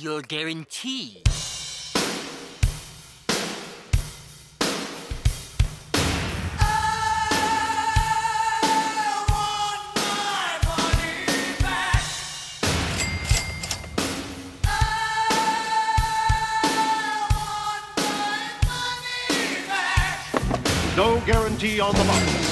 your guarantee. No guarantee on the box.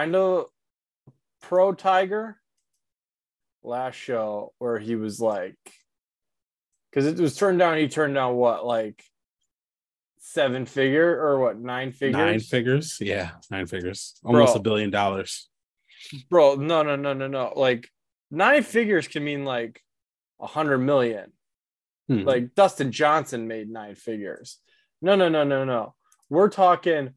Kind of pro Tiger last show where he was like, because it was turned down. He turned down what, like seven figure or what, nine figures? Nine figures. Yeah, nine figures. Almost Bro. a billion dollars. Bro, no, no, no, no, no. Like nine figures can mean like a hundred million. Hmm. Like Dustin Johnson made nine figures. No, no, no, no, no. We're talking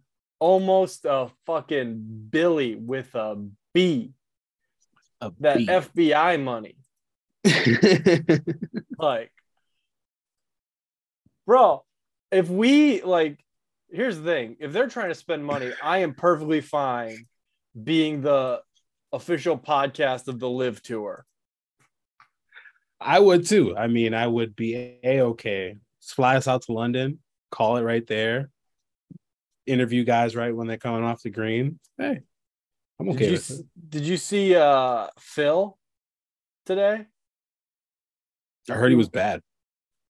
almost a fucking Billy with a B. A That B. FBI money. Like, bro, if we like, here's the thing: if they're trying to spend money, I am perfectly fine being the official podcast of the LIV Tour. I would too. I mean, I would be a okay. Fly us out to London, call it right there, interview guys right when they're coming off the green. Hey, I'm okay did you did you see uh Phil today? I heard he was bad.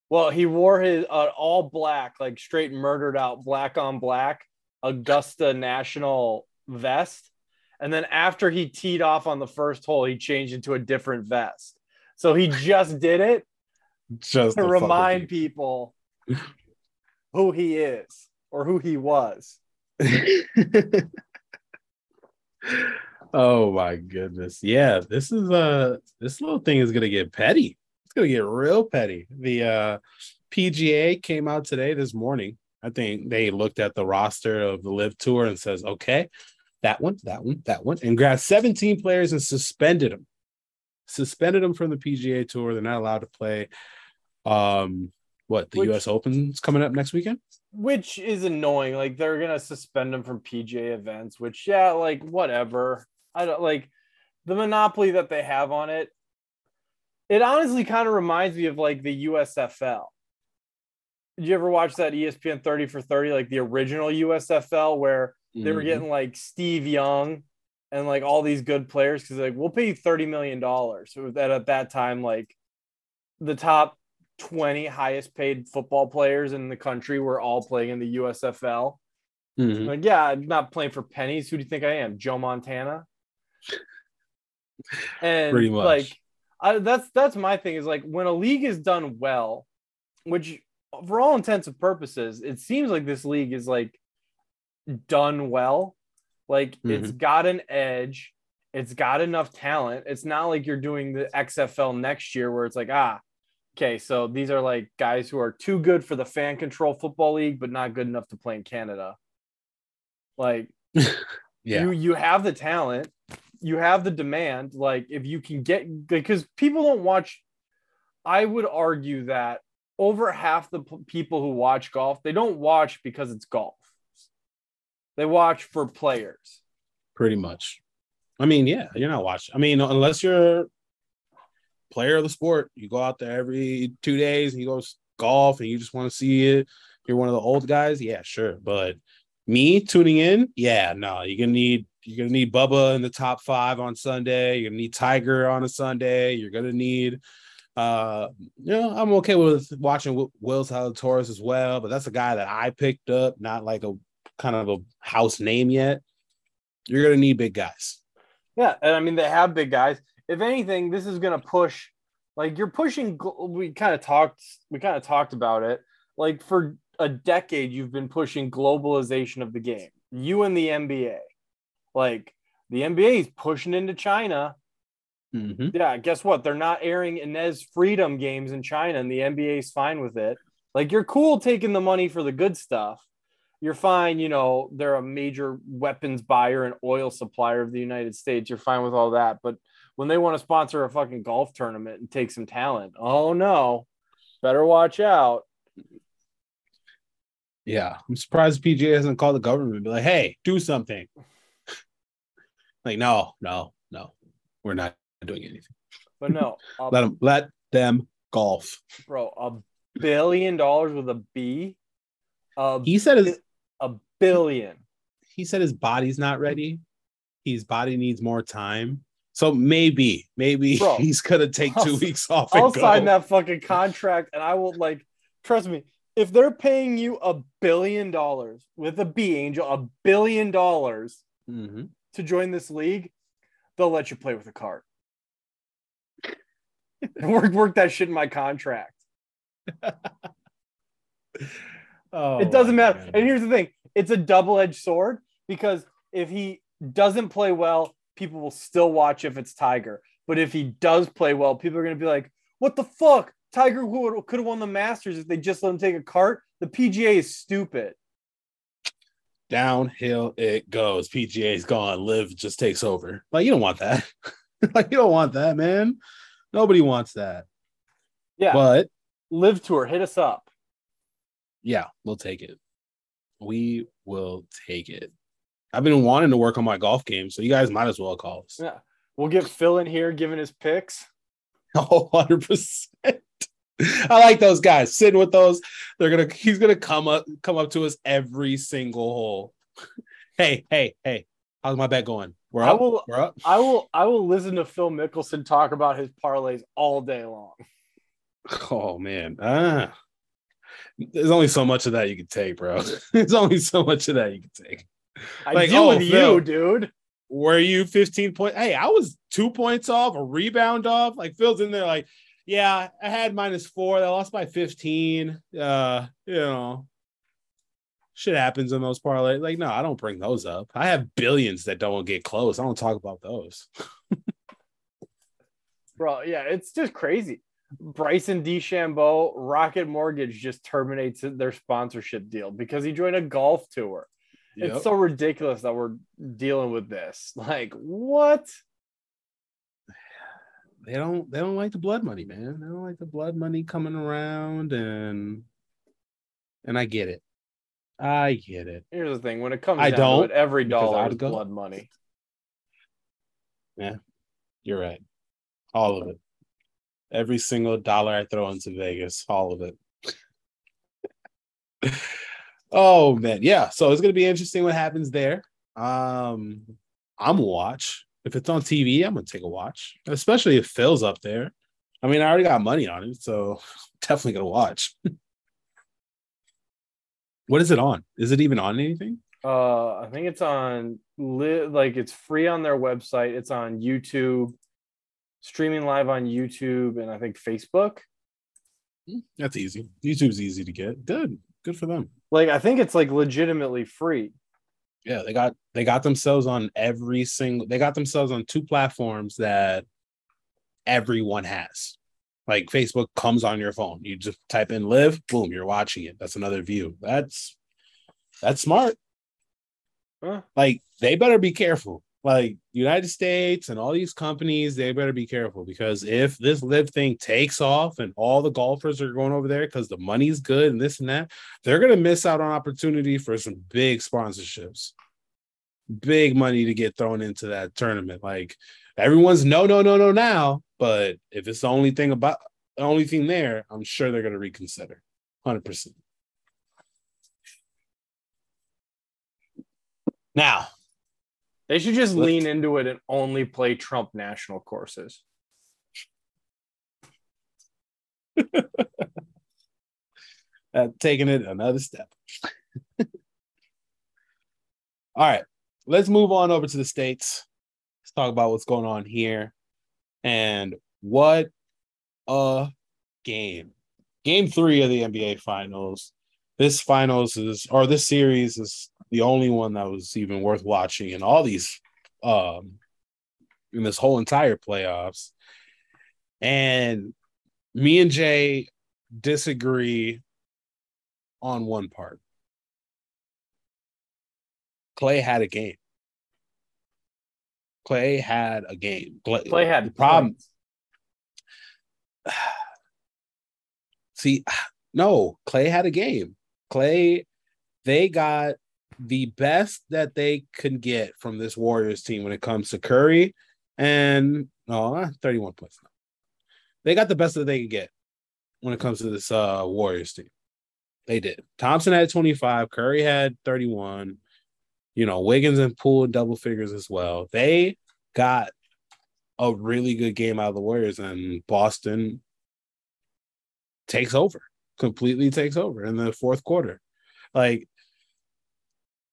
Well, he wore his uh, all black, like straight murdered out black on black Augusta National vest. And then after he teed off on the first hole, he changed into a different vest. So he just did it Just to to fuck with remind people who he is or who he was. oh my goodness. Yeah, this is uh this little thing is gonna get petty. It's gonna get real petty. The uh PGA came out today this morning. I think they looked at the roster of the LIV tour and says, okay, that one, that one, that one, and grabbed 17 players and suspended them. Suspended them from the PGA tour. They're not allowed to play. Um, what the Which- US Open's coming up next weekend? Which is annoying. Like they're gonna suspend him from PGA events, which yeah, like whatever. I don't like the monopoly that they have on it. It honestly kind of reminds me of like the USFL. Did you ever watch that ESPN 30 for 30, like the original USFL, where they were Mhm. getting like Steve Young and like all these good players because like we'll pay you 30 million dollars. So that at that time, like the top 20 highest paid football players in the country were all playing in the USFL. Mhm. Like, yeah, I'm not playing for pennies. Who do you think I am? Joe Montana? And Pretty much. like I, that's that's my thing is like when a league is done well, which for all intents and purposes, it seems like this league is like done well. Like it's got an edge, it's got enough talent. It's not like you're doing the XFL next year where it's like, ah, okay, so these are like guys who are too good for the fan control football league, but not good enough to play in Canada. Like Yeah. you you have the talent, you have the demand. Like if you can get because people don't watch. I would argue that over half the p- people who watch golf, they don't watch because it's golf. They watch for players. pretty much. I mean, yeah, you're not watching. I mean, unless you're player of the sport, you go out there every two days and you go golf and you just want to see it. You're one of the old guys, yeah, sure. But me tuning in, yeah, no, you're gonna need you're gonna need Bubba in the top five on Sunday. You're gonna need Tiger on a Sunday. You're gonna need uh you know i'm okay with watching Will- will Zalatoris as well but that's a guy that i picked up not like a kind of a house name yet you're gonna need big guys Yeah, and I mean they have big guys. If anything, this is going to push. Like you're pushing. We kind of talked. We kind of talked about it. Like for a decade, you've been pushing globalization of the game. You and the NBA. Like the NBA is pushing into China. Mhm. Yeah, guess what? They're not airing Enes Freedom games in China, and the NBA is fine with it. Like you're cool taking the money for the good stuff. you're fine. You know, they're a major weapons buyer and oil supplier of the United States. You're fine with all that. But when they want to sponsor a fucking golf tournament and take some talent, oh no, better watch out. Yeah, I'm surprised PGA hasn't called the government and be like, "Hey, do something." like, no, no, no, we're not doing anything. But no, a- Let them let them golf. bro, a billion dollars with a B, a, He said his a billion. he said his body's not ready. His body needs more time. So maybe, maybe Bro, he's gonna take 2 I'll- weeks off and I'll go. sign that fucking contract and I will like trust me. If they're paying you a billion dollars with a B angel, a billion dollars Mhm. to join this league, they'll let you play with a cart. work work that shit in my contract. Oh, it doesn't matter. God. And here's the thing: it's a double-edged sword because if he doesn't play well, people will still watch if it's Tiger. But if he does play well, people are gonna be like, "What the fuck? Tiger could have won the Masters if they just let him take a cart." The PGA is stupid. downhill it goes. PGA's gone. LIV just takes over. Like you don't want that. like you don't want that, man. Nobody wants that. Yeah, But LIV tour, hit us up. yeah, we'll take it. We will take it. I've been wanting to work on my golf game, so you guys might as well call us. Yeah, we'll get Phil in here giving his picks. Oh, 100%. I like those guys sitting with those. They're gonna he's gonna come up come up to us every single hole. hey, hey, hey, how's my bet going? We're I up. will- We're up. I will. I will listen to Phil Mickelson talk about his parlays all day long. Oh man. Ah. There's only so much of that you can take, bro. There's only so much of that you can take. I Like, deal oh, with Phil. you, dude. Were you 15 points? Hey, I was two points off, a rebound off. Like Phil's in there, like, yeah, I had minus four. I lost by 15. Uh, you know, shit happens in those parlays. Like, no, I don't bring those up. I have billions that don't get close. I don't talk about those. Bro, yeah, it's just crazy. Bryson DeChambeau, Rocket Mortgage just terminates their sponsorship deal because he joined a golf tour. Yep. It's so ridiculous that we're dealing with this. Like, what? they don't they don't like the blood money, man. They don't like the blood money coming around and and I get it. I get it. Here's the thing: when it comes I down don't, to it, every dollar is go. blood money. Yeah, you're right. All of it. Every single dollar I throw into Vegas, all of it. oh man, yeah. So it's gonna be interesting what happens there. Um, I'm watch. If it's on TV, I'm gonna take a watch, especially if Phil's up there. I mean, I already got money on it, so definitely gonna watch. what is it on? Is it even on anything? Uh, I think it's on li- like it's free on their website. It's on YouTube, streaming live on YouTube, and I think Facebook. That's easy. YouTube's easy to get. Good. Good for them. Like I think it's like legitimately free. Yeah, they got they got themselves on every single they got themselves on two platforms that everyone has. Like Facebook comes on your phone. You just type in live, boom, you're watching it. That's another view. That's that's smart. Huh? Like they better be careful. Like United States and all these companies, they better be careful because if this LIV thing takes off and all the golfers are going over there because the money's good and this and that, they're gonna miss out on opportunity for some big sponsorships, big money to get thrown into that tournament. Like everyone's no, no, no, no now, but if it's the only thing about the only thing there, I'm sure they're gonna reconsider, hundred percent. Now, They should just lean into it and only play Trump national courses. uh, taking it another step. All right, let's move on over to the states. Let's talk about what's going on here and what a game. Game three of the NBA Finals. This finals is, or this series is the only one that was even worth watching in all these, um, in this whole entire playoffs. And me and Jay disagree on one part. Clay had a game. Clay had a game. Clay, Clay had the problem. See, no, Clay had a game. Clay, they got the best that they could get from this Warriors team when it comes to Curry and no, uh, 31 points. They got the best that they could get when it comes to this uh Warriors team. They did. Thompson had 25, Curry had 31. You know, Wiggins and Poole double figures as well. They got a really good game out of the Warriors, and Boston takes over, completely takes over in the fourth quarter. Like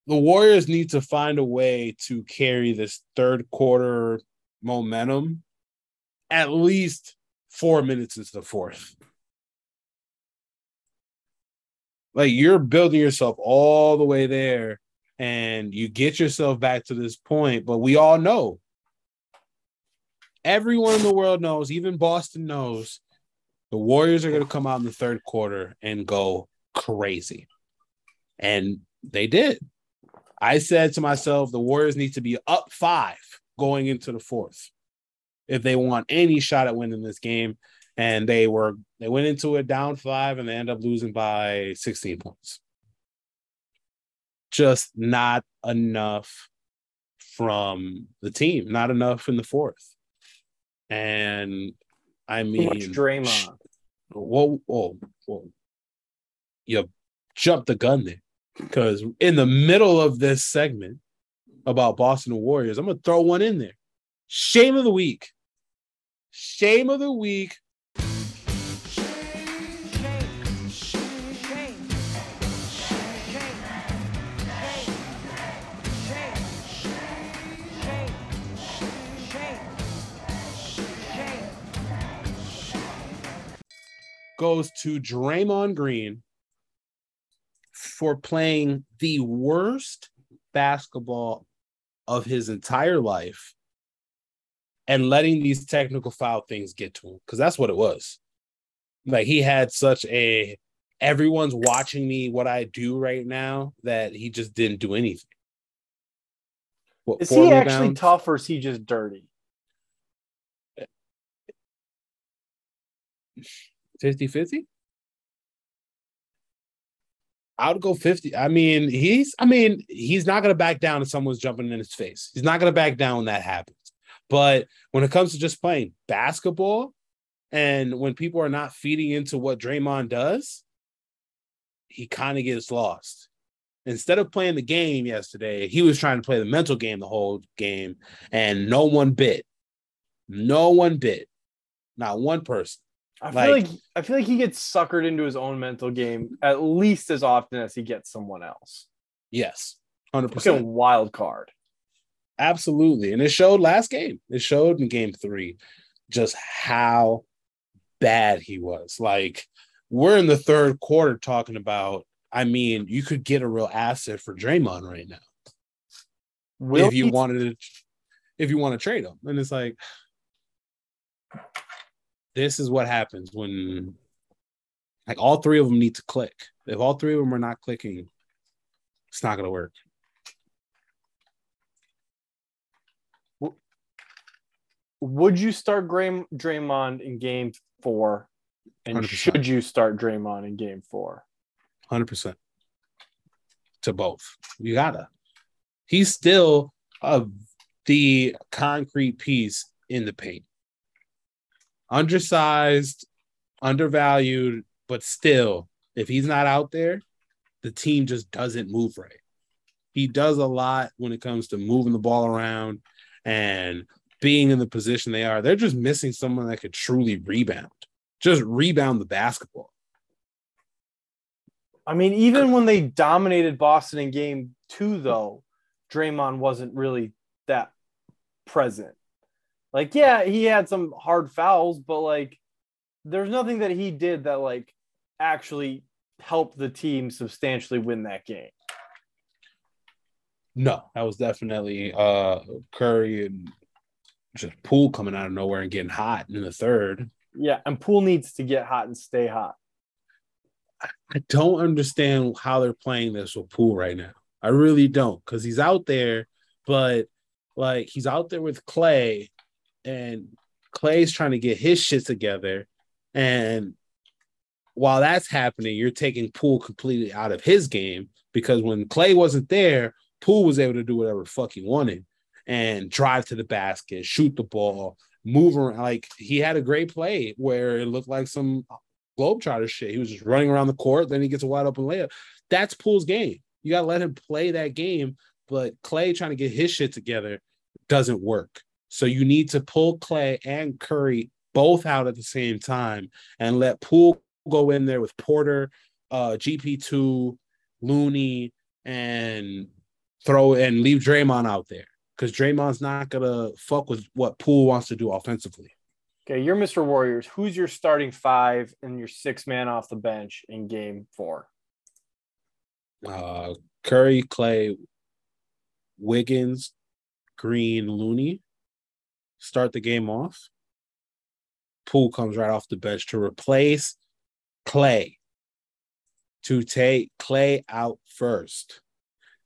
the Warriors need to find a way to carry this third quarter momentum at least four minutes into the fourth. Like you're building yourself all the way there and you get yourself back to this point, but we all know everyone in the world knows, even Boston knows, the Warriors are going to come out in the third quarter and go crazy. And they did. I said to myself, the Warriors need to be up five going into the fourth if they want any shot at winning this game. And they were they went into it down five and they end up losing by 16 points. Just not enough from the team, not enough in the fourth. And I mean, Draymond. Whoa, whoa, whoa. You jumped the gun there. Because in the middle of this segment about Boston Warriors, I'm gonna throw one in there. Shame of the week. Shame of the week. Goes to Draymond Green for playing the worst basketball of his entire life and letting these technical foul things get to him because that's what it was. Like he had such a everyone's watching me what I do right now that he just didn't do anything. What, Is he actually tough or is he just dirty? Uh, 50 50? I would go 50. I mean, he's I mean, he's not gonna back down if someone's jumping in his face. He's not gonna back down when that happens. But when it comes to just playing basketball and when people are not feeding into what Draymond does, he kind of gets lost. Instead of playing the game yesterday, he was trying to play the mental game the whole game, and no one bit. No one bit. Not one person. I feel like I feel like he gets suckered into his own mental game at least as often as he gets someone else. Yes, 100%. Wild card. Absolutely. And it showed last game. It showed in game three just how bad he was. Like, we're in the third quarter talking about, I mean, you could get a real asset for Draymond right now Will if you he- wanted to, if you want to trade him. And it's like, this is what happens when, like, all three of them need to click. If all three of them are not clicking, it's not going to work. would you start Gray- Draymond in game four? And 100%. should you start Draymond in game four? Hundred percent to both. You gotta. He's still a the concrete piece in the paint. Undersized, undervalued, but still, if he's not out there, the team just doesn't move right. He does a lot when it comes to moving the ball around and being in the position they are. They're just missing someone that could truly rebound, just rebound the basketball. I mean, even when they dominated Boston in game two, though, Draymond wasn't really that present. Like, yeah, he had some hard fouls, but like, there's nothing that he did that like actually helped the team substantially win that game. No, that was definitely uh Curry and just Poole coming out of nowhere and getting hot in the third. Yeah, and Poole needs to get hot and stay hot. I don't understand how they're playing this with Poole right now. I really don't because he's out there, but like he's out there with Clay, and Clay's trying to get his shit together. And while that's happening, you're taking Poole completely out of his game because when Clay wasn't there, Poole was able to do whatever fuck he wanted and drive to the basket, shoot the ball, move around. Like he had a great play where it looked like some Globetrotter shit. He was just running around the court, then he gets a wide open layup. That's Poole's game. You got to let him play that game. But Clay trying to get his shit together doesn't work. So you need to pull Clay and Curry both out at the same time and let Poole go in there with Porter, uh, GP2, Looney, and throw and leave Draymond out there because Draymond's not gonna fuck with what Poole wants to do offensively. Okay, you're Mr. Warriors. Who's your starting five and your six man off the bench in game four? Uh, Curry, Clay, Wiggins, Green, Looney start the game off. Poole comes right off the bench to replace Clay. To take Clay out first.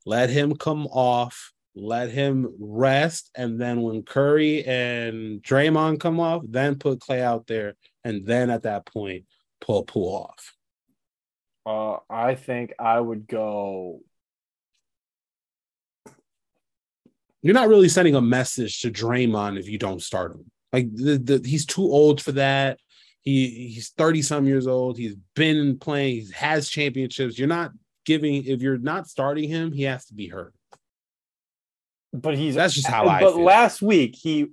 Let him come off, let him rest, and then when Curry and Draymond come off, then put Clay out there, and then at that point, pull Poole off. Uh, I think I would go. You're not really sending a message to Draymond if you don't start him. Like the, the he's too old for that. He he's 30 some years old. He's been playing, he has championships. You're not giving if you're not starting him, he has to be hurt. But he's That's just how I But feel. last week he,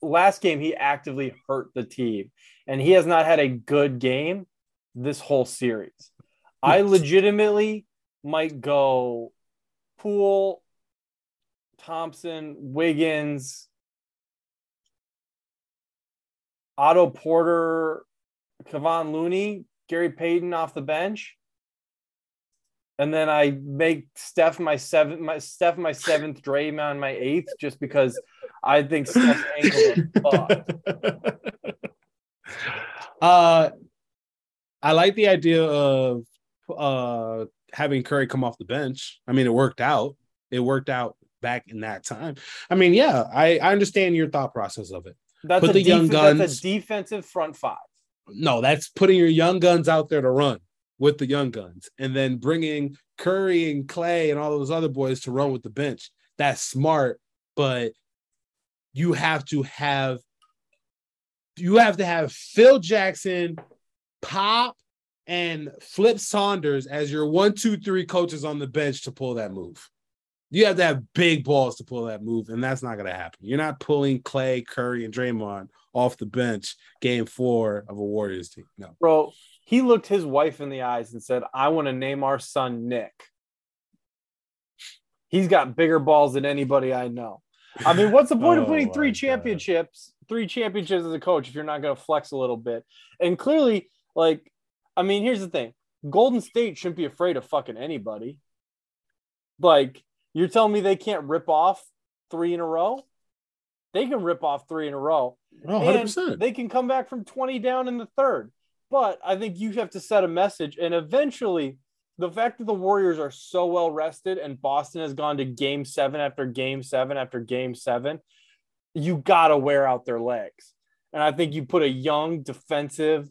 last game he actively hurt the team, and he has not had a good game this whole series. I legitimately might go Poole, Thompson, Wiggins, Otto Porter, Kevon Looney, Gary Payton off the bench. And then I make Steph my seventh, my Steph my seventh, Draymond my eighth, just because I think Steph's fucked. uh I like the idea of uh having Curry come off the bench. I mean, it worked out. It worked out back in that time. I mean, yeah, I, I understand your thought process of it. That's Put the young def- That's guns- a defensive front five. No, that's putting your young guns out there to run with the young guns and then bringing Curry and Clay and all those other boys to run with the bench. That's smart, but you have to have you have to have Phil Jackson, Pop, and Flip Saunders as your one, two, three coaches on the bench to pull that move. You have to have big balls to pull that move, and that's not going to happen. You're not pulling Clay, Curry, and Draymond off the bench game four of a Warriors team. No. Bro, he looked his wife in the eyes and said, I want to name our son Nick. He's got bigger balls than anybody I know. I mean, what's the point of Oh putting my three God. championships, three championships as a coach if you're not going to flex a little bit? And clearly, like, I mean, here's the thing Golden State shouldn't be afraid of fucking anybody. Like, you're telling me they can't rip off three in a row? They can rip off three in a row. Oh, And 100%. they can come back from 20 down in the third. But I think you have to set a message. And eventually, the fact that the Warriors are so well rested and Boston has gone to game seven after game seven after game seven, you got to wear out their legs. And I think you put a young defensive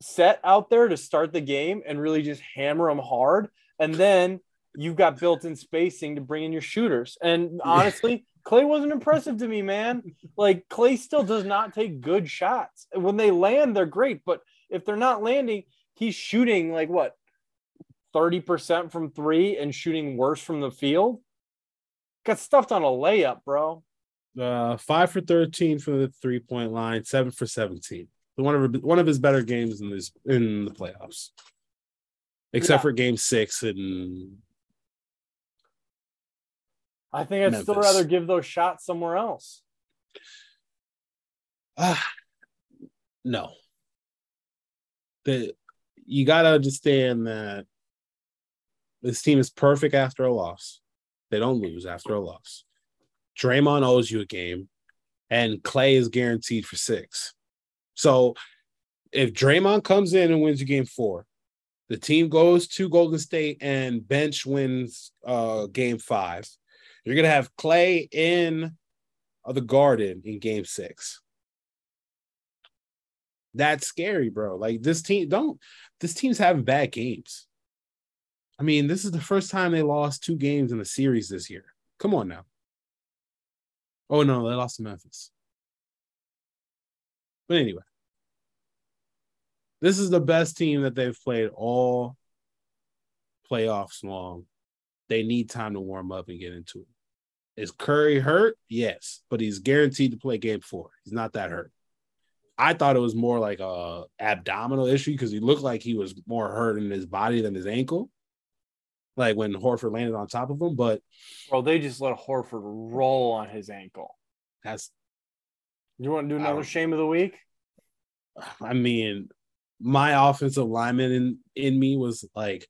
set out there to start the game and really just hammer them hard. And then you've got built in spacing to bring in your shooters. And honestly, Clay wasn't impressive to me, man. Like Clay still does not take good shots. When they land, they're great, but if they're not landing, he's shooting like what 30% from three and shooting worse from the field. Got stuffed on a layup, bro. Uh, five for 13 from the three point line, seven for 17. One of one of his better games in this in the playoffs, except Yeah. for game six and I think I'd still rather give those shots somewhere else. Ah, no. The you gotta understand that this team is perfect after a loss. They don't lose after a loss. Draymond owes you a game, and Clay is guaranteed for six. So if Draymond comes in and wins you game four, The team goes to Golden State and bench wins uh game five. You're gonna have Clay in the garden in game six. That's scary, bro. Like this team, don't this team's having bad games. I mean, this is the first time they lost two games in the series this year. Come on now. Oh no, they lost to Memphis. But anyway, this is the best team that they've played all playoffs long. They need time to warm up and get into it. Is Curry hurt? Yes, but he's guaranteed to play game four. He's not that hurt. I thought it was more like a abdominal issue because he looked like he was more hurt in his body than his ankle. Like when Horford landed on top of him, but Bro, they just let Horford roll on his ankle. that's You want to do another shame of the week? I mean, my offensive lineman in, in me was like,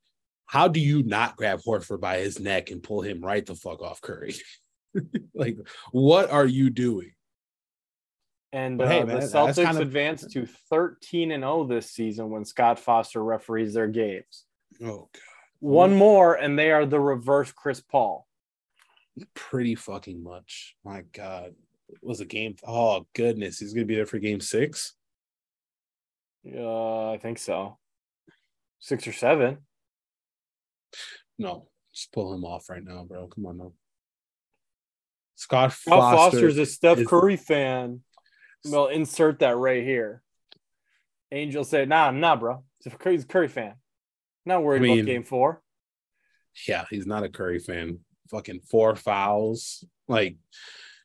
how do you not grab Horford by his neck and pull him right the fuck off Curry? like, what are you doing? And But uh, hey, the man, that's Celtics kind of- advanced to 13 and 0 this season when Scott Foster referees their games. Oh, God. One more, and they are the reverse Chris Paul. Pretty fucking much. My God. It was a game. Oh, goodness. He's going to be there for game six. Uh, I think so. Six or seven. No, just pull him off right now, bro. Come on, no. Scott Foster. Foster's a Steph is- Curry fan. Well, insert that right here. Angel said, "Nah, nah, bro. He's a Curry, he's a Curry fan. Not worried I mean- about Game Four. Yeah, he's not a Curry fan. Fucking four fouls. Like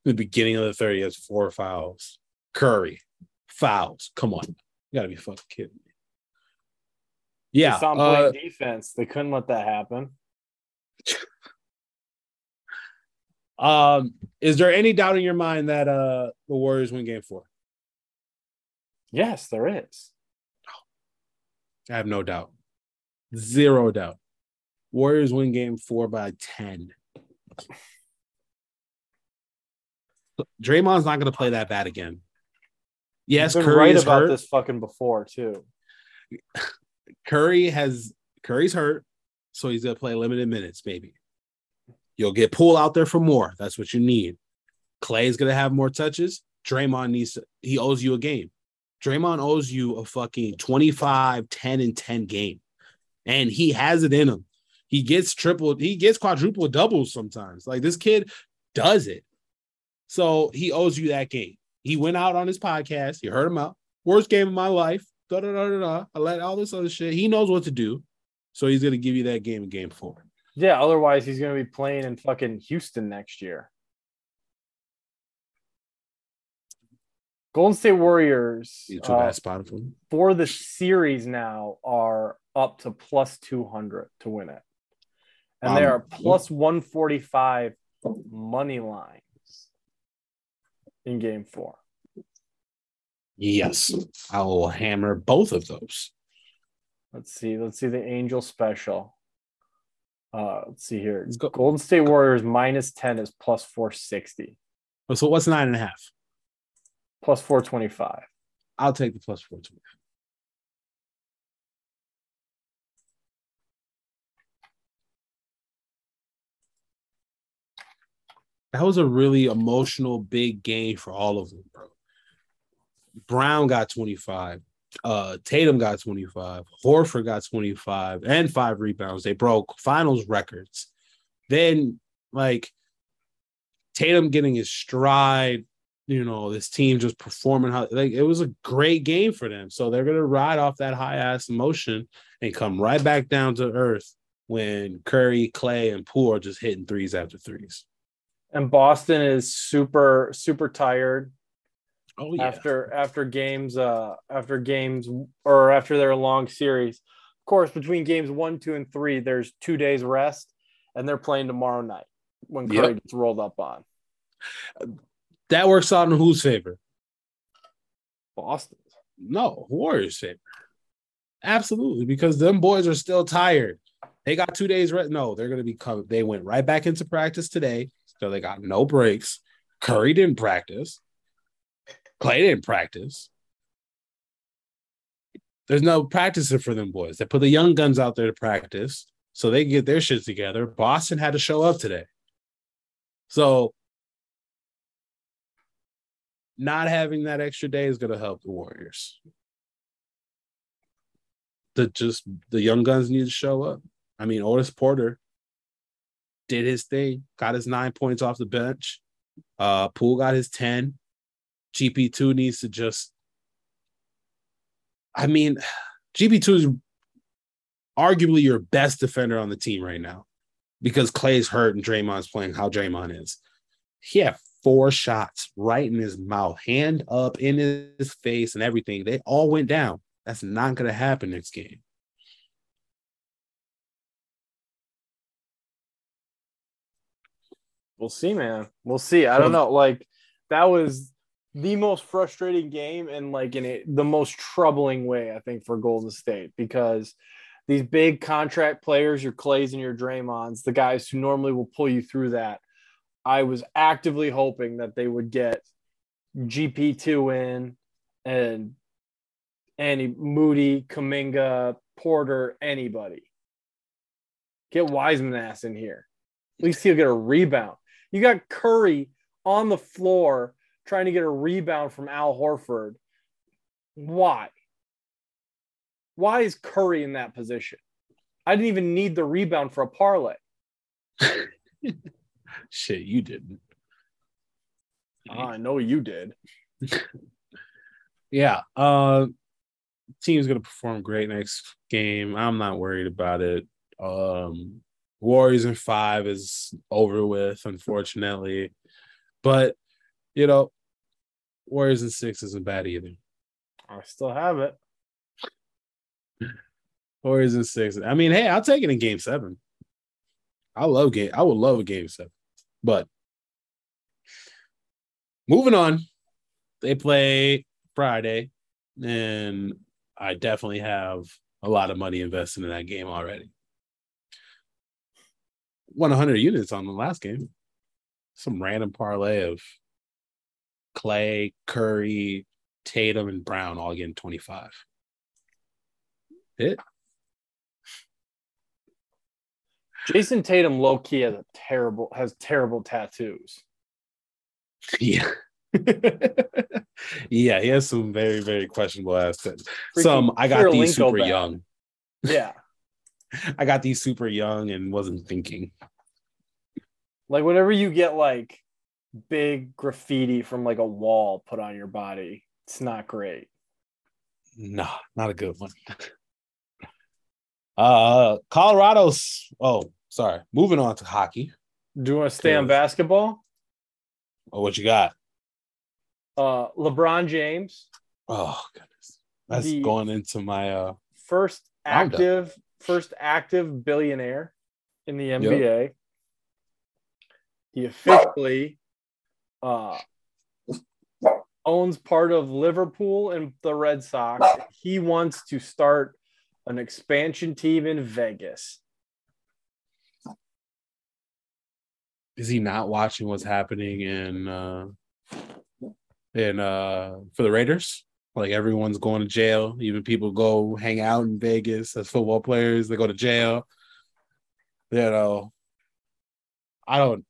the beginning of the third, he has four fouls. Curry, fouls. Come on. You gotta be fucking kidding me. Yeah. They saw him uh, playing defense. They couldn't let that happen. um, is there any doubt in your mind that uh the Warriors win game four? Yes, there is. I have no doubt. Zero doubt. Warriors win game four by 10. Draymond's not going to play that bad again. Yes, You've Curry right is about hurt. this fucking before too. Curry has Curry's hurt, so he's to play limited minutes, maybe. You'll get pulled out there for more. That's what you need. Clay's to have more touches. Draymond needs to, he owes you a game. Draymond owes you a fucking 25, 10, and 10 game. And he has it in him. He gets triple, he gets quadruple doubles sometimes. Like this kid does it. So he owes you that game. He went out on his podcast. You heard him out. Worst game of my life. Da da da da da. I let all this other shit. He knows what to do. So he's gonna give you that game in game four. Yeah, otherwise he's gonna be playing in fucking Houston next year. Golden State Warriors too uh, bad spot for the series now are up to plus 200 to win it. And they Um, are plus 145 money lines in game four. Yes, I will hammer both of those. Let's see. Let's see the Angel special. Uh, let's see here. Let's go. Golden State Warriors minus 10 is plus 460, So what's nine and a half? plus 425. I'll take the 425. That was a really emotional big game for all of them, bro. Brown got 25. Uh Tatum got 25. Horford got 25 and five rebounds. They broke finals records. Then like Tatum getting his stride, you know, this team just performing how like it was a great game for them. So they're gonna ride off that high ass emotion and come right back down to earth when Curry, Clay, and Poole are just hitting threes after threes. And Boston is super, super tired Oh yeah. after after games uh after games or after their long series of course between games one two and three there's two days rest and they're playing tomorrow night when Yep. curry gets rolled up on that works out in whose favor? boston No, Warriors favor. Absolutely, because them boys are still tired. They got two days rest. No, they're gonna be coming. They went right back into practice today, so they got no breaks. Curry didn't practice. Clay didn't practice. there's no practicing for them boys. They put the young guns out there to practice so they can get their shit together. Boston had to show up today. So not having that extra day is going to help the Warriors. The just the young guns need to show up. I mean, Otto Porter did his thing, got his nine points off the bench. Uh Poole got his 10. GP2 needs to just I mean, GP2 is arguably your best defender on the team right now because Clay's hurt and Draymond's playing how Draymond is. He had four shots right in his mouth, hand up in his face, and everything. They all went down. That's not going to happen next game. We'll see, man. We'll see. I don't know. Like that was the most frustrating game and like in it, the most troubling way I think for Golden State because these big contract players, your Clays and your Draymonds, the guys who normally will pull you through that. I was actively hoping that they would get GP2 in and any Moody, Kuminga, Porter, anybody. Get Wiseman ass in here. At least he'll get a rebound. You got Curry on the floor trying to get a rebound from Al Horford. Why? Why is Curry in that position? I didn't even need the rebound for a parlay. Shit, you didn't. Oh, I know you did. yeah. Uh team's gonna perform great next game. I'm not worried about it. Um Warriors in five is over with, unfortunately. But you know, Warriors in six isn't bad either. I still have it. Warriors in six. I mean, hey, I'll take it in game seven. I love game. I would love a game seven. But moving on, they play Friday, and I definitely have a lot of money invested in that game already. Won 100 units on the last game. Some random parlay of Clay, Curry, Tatum, and Brown all getting 25. It. Jayson Tatum low key has a terrible has terrible tattoos. Yeah. yeah, he has some very, very questionable assets. Freaking Some I got these super young. Yeah. I got these super young and wasn't thinking. Like whenever you get like big graffiti from like a wall put on your body, it's not great. No, not a good one. Uh Colorado's oh, sorry. Moving on to hockey. Do you want to stay on basketball? Oh, what you got? Uh LeBron James, Oh goodness. That's The- going into my uh first active first active billionaire in the NBA. He officially uh, owns part of Liverpool and the Red Sox. He wants to start an expansion team in Vegas. is he not watching what's happening in uh in uh for the Raiders? Like everyone's going to jail. Even people go hang out in Vegas as football players. They go to jail. You know, I don't.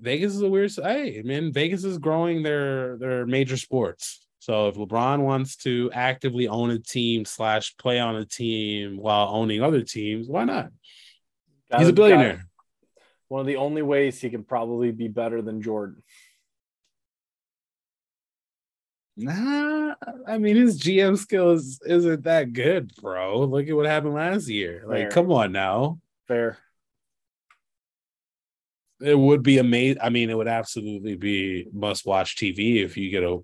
Vegas is a weird. Hey, man, Vegas is growing their their major sports. So if LeBron wants to actively own a team slash play on a team while owning other teams, why not? He's a billionaire. One of the only ways he can probably be better than Jordan. Nah, I mean his GM skills isn't that good, bro. Look at what happened last year. Like, Fair. come on now. Fair. It would be amazing. I mean, it would absolutely be must-watch TV if you get a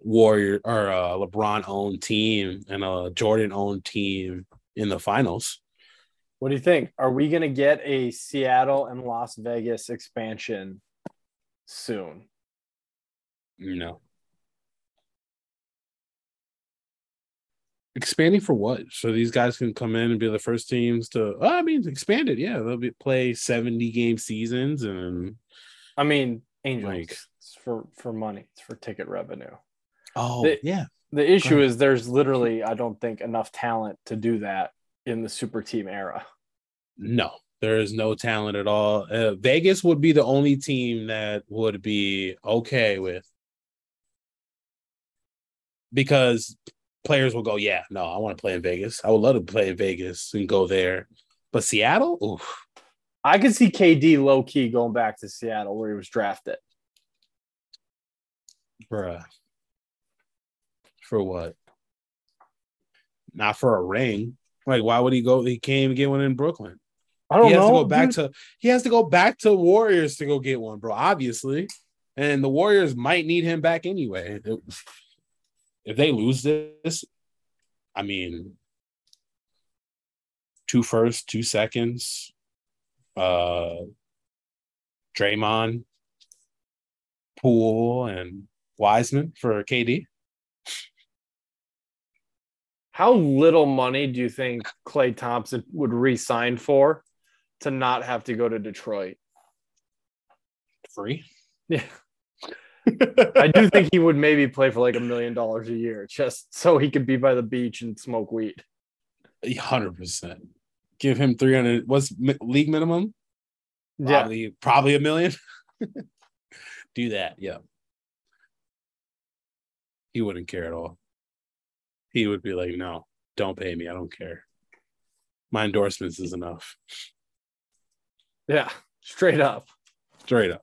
Warrior or a LeBron owned team and a Jordan owned team in the finals. What do you think? Are we going to get a Seattle and Las Vegas expansion soon? You Expanding for what? So these guys can come in and be the first teams to. Oh, I mean, expanded. Yeah, they'll be play seventy game seasons and I mean, Angels Like- it's for for money. It's for ticket revenue. Oh They- yeah, The issue is there's literally, I don't think, enough talent to do that in the super team era. No, there is no talent at all. Uh, Vegas would be the only team that would be okay with because players will go, yeah, no, I want to play in Vegas. I would love to play in Vegas and go there. But Seattle, oof, I could see KD low key going back to Seattle where he was drafted. bruh. For what? Not for a ring. Like, why would he go? He can't even get one in Brooklyn. I don't he has know. to go back dude. to he has to go back to Warriors to go get one, bro. Obviously, and the Warriors might need him back anyway. If they lose this, I mean, two first, two seconds, uh, Draymond, Poole, and Wiseman for KD. How little money do you think Klay Thompson would re-sign for to not have to go to Detroit? Free. Yeah. I do think he would maybe play for like a million dollars a year just so he could be by the beach and smoke weed. Hundred percent. Give him three hundred. What's league minimum? Yeah. Probably, probably a million. Do that, yeah. He wouldn't care at all. He would be like, "No, don't pay me. I don't care. My endorsements is enough." Yeah. Straight up. Straight up.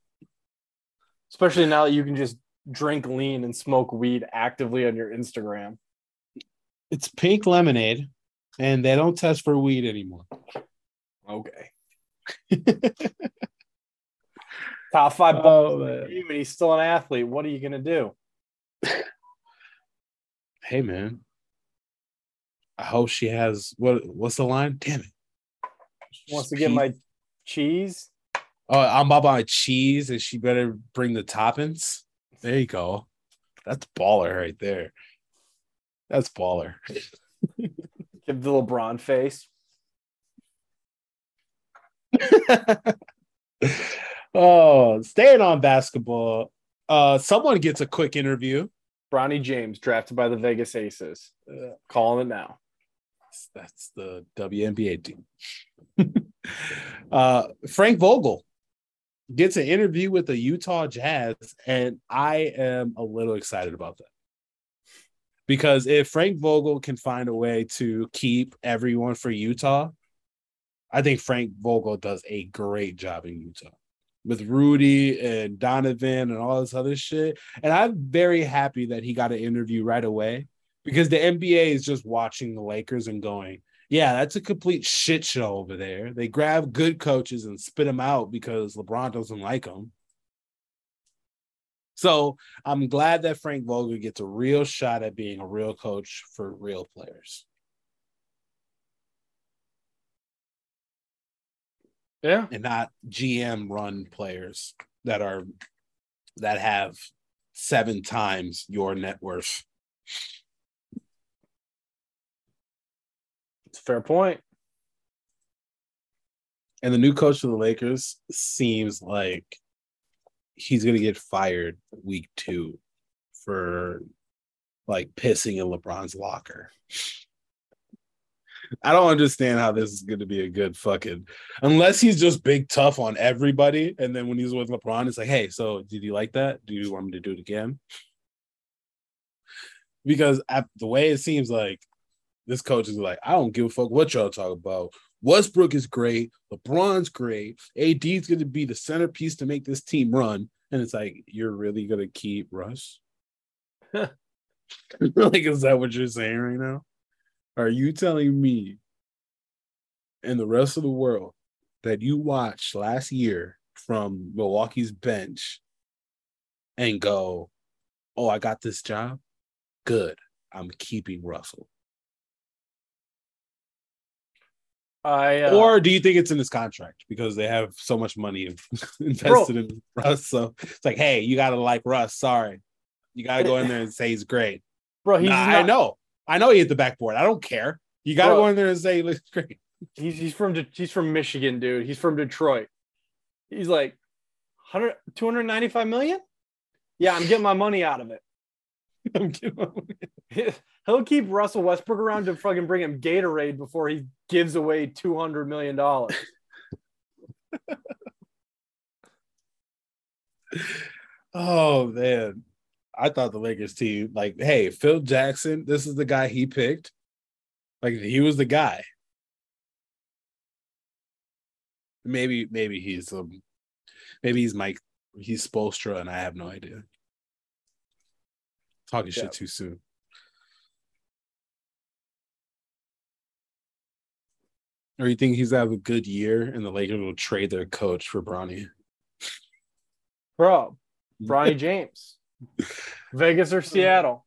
Especially now that you can just drink lean and smoke weed actively on your Instagram. It's pink lemonade, and they don't test for weed anymore. Okay. Top five Oh, man. the and he's still an athlete. What are you gonna do? Hey, man. I hope she has what? What's the line? Damn it. She Wants to get my cheese. Oh, I'm about cheese, and she better bring the toppings. There you go. That's baller right there. That's baller. Give the LeBron face. oh, staying on basketball. Uh, someone gets a quick interview. Bronny James drafted by the Vegas Aces. Uh, calling it now. That's the WNBA team. uh, Frank Vogel gets an interview with the Utah Jazz, and I am a little excited about that. Because if Frank Vogel can find a way to keep everyone for Utah, I think Frank Vogel does a great job in Utah with Rudy and Donovan and all this other shit. And I'm very happy that he got an interview right away because the NBA is just watching the Lakers and going, yeah, that's a complete shit show over there. They grab good coaches and spit them out because LeBron doesn't like them. So I'm glad that Frank Vogel gets a real shot at being a real coach for real players. Yeah. and not GM run players that are that have seven times your net worth. Fair point. And the new coach of the Lakers seems like he's gonna get fired week two for like pissing in LeBron's locker. I don't understand how this is going to be a good fucking unless he's just big tough on everybody. And then when he's with LeBron, it's like, hey, so did you like that? Do you want me to do it again? Because the way it seems like this coach is like, I don't give a fuck what y'all talk about. Westbrook is great, LeBron's great, AD's going to be the centerpiece to make this team run. And it's like, you're really going to keep Russ? like, is that what you're saying right now? Are you telling me and the rest of the world that you watched last year from Milwaukee's bench and go, Oh, I got this job? Good. I'm keeping Russell. I uh, Or do you think it's in his contract because they have so much money invested in Russ? So it's like, hey, you gotta like Russ. Sorry. You gotta go in there and say he's great. bro, he's Nah, I know. I know he hit the backboard. I don't care. You gotta Bro. go in there and say he looks great. He's he's from De- he's from Michigan, dude. He's from Detroit. He's like 100 295 million? Yeah, I'm getting my money out of it. I'm kidding. He'll keep Russell Westbrook around to fucking bring him Gatorade before he gives away two hundred million dollars. Oh man, I thought the Lakers team, like, hey, Phil Jackson, this is the guy he picked. Like, he was the guy. Maybe, maybe he's um, maybe he's Mike, he's Spoelstra, and I have no idea. Talking Yeah. shit too soon. Or you think he's gonna have a good year and the Lakers will trade their coach for Bronny? Bro, Bronny James. Vegas or Seattle?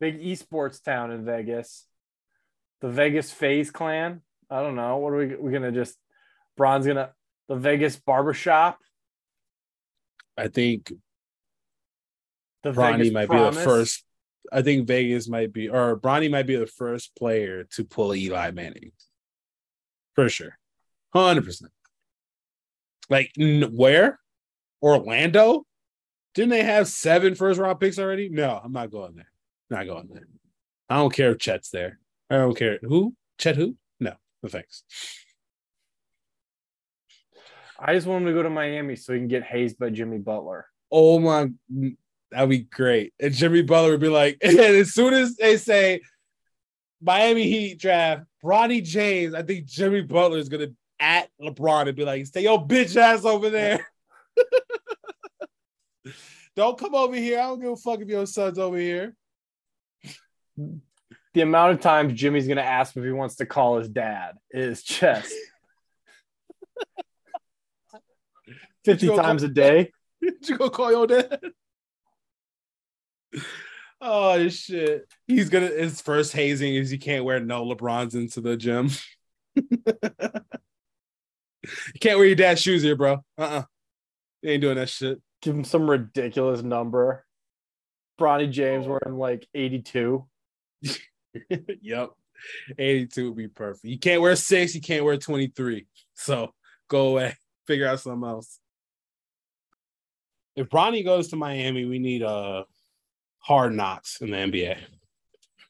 Big esports town in Vegas. The Vegas FaZe Clan. I don't know. What are we we gonna just Bron's gonna the Vegas barbershop, I think the Bronny Vegas might Promise. be the first. I think Vegas might be, or Bronny might be the first player to pull Eli Manning, for sure, hundred percent. Like n- where? Orlando? Didn't they have seven first round picks already? No, I'm not going there. Not going there. I don't care if Chet's there. I don't care who Chet who. No, no thanks. I just want him to go to Miami so he can get hazed by Jimmy Butler. Oh my, that'd be great. And Jimmy Butler would be like, as soon as they say Miami Heat draft Bronny James, I think Jimmy Butler is gonna at LeBron and be like, stay your bitch ass over there. don't come over here. I don't give a fuck if your son's over here. The amount of times Jimmy's gonna ask if he wants to call his dad is just fifty Go call- times a day. Did you go call your dad? Oh shit. He's gonna his first hazing is he can't wear no LeBrons into the gym. you can't wear your dad's shoes here, bro. Uh-uh. You ain't doing that shit. Give him some ridiculous number. Bronny James wearing like eighty-two. yep. 82 would be perfect. You can't wear six, you can't wear 23. So go away. Figure out something else. If Bronny goes to Miami, we need uh hard knocks in the NBA.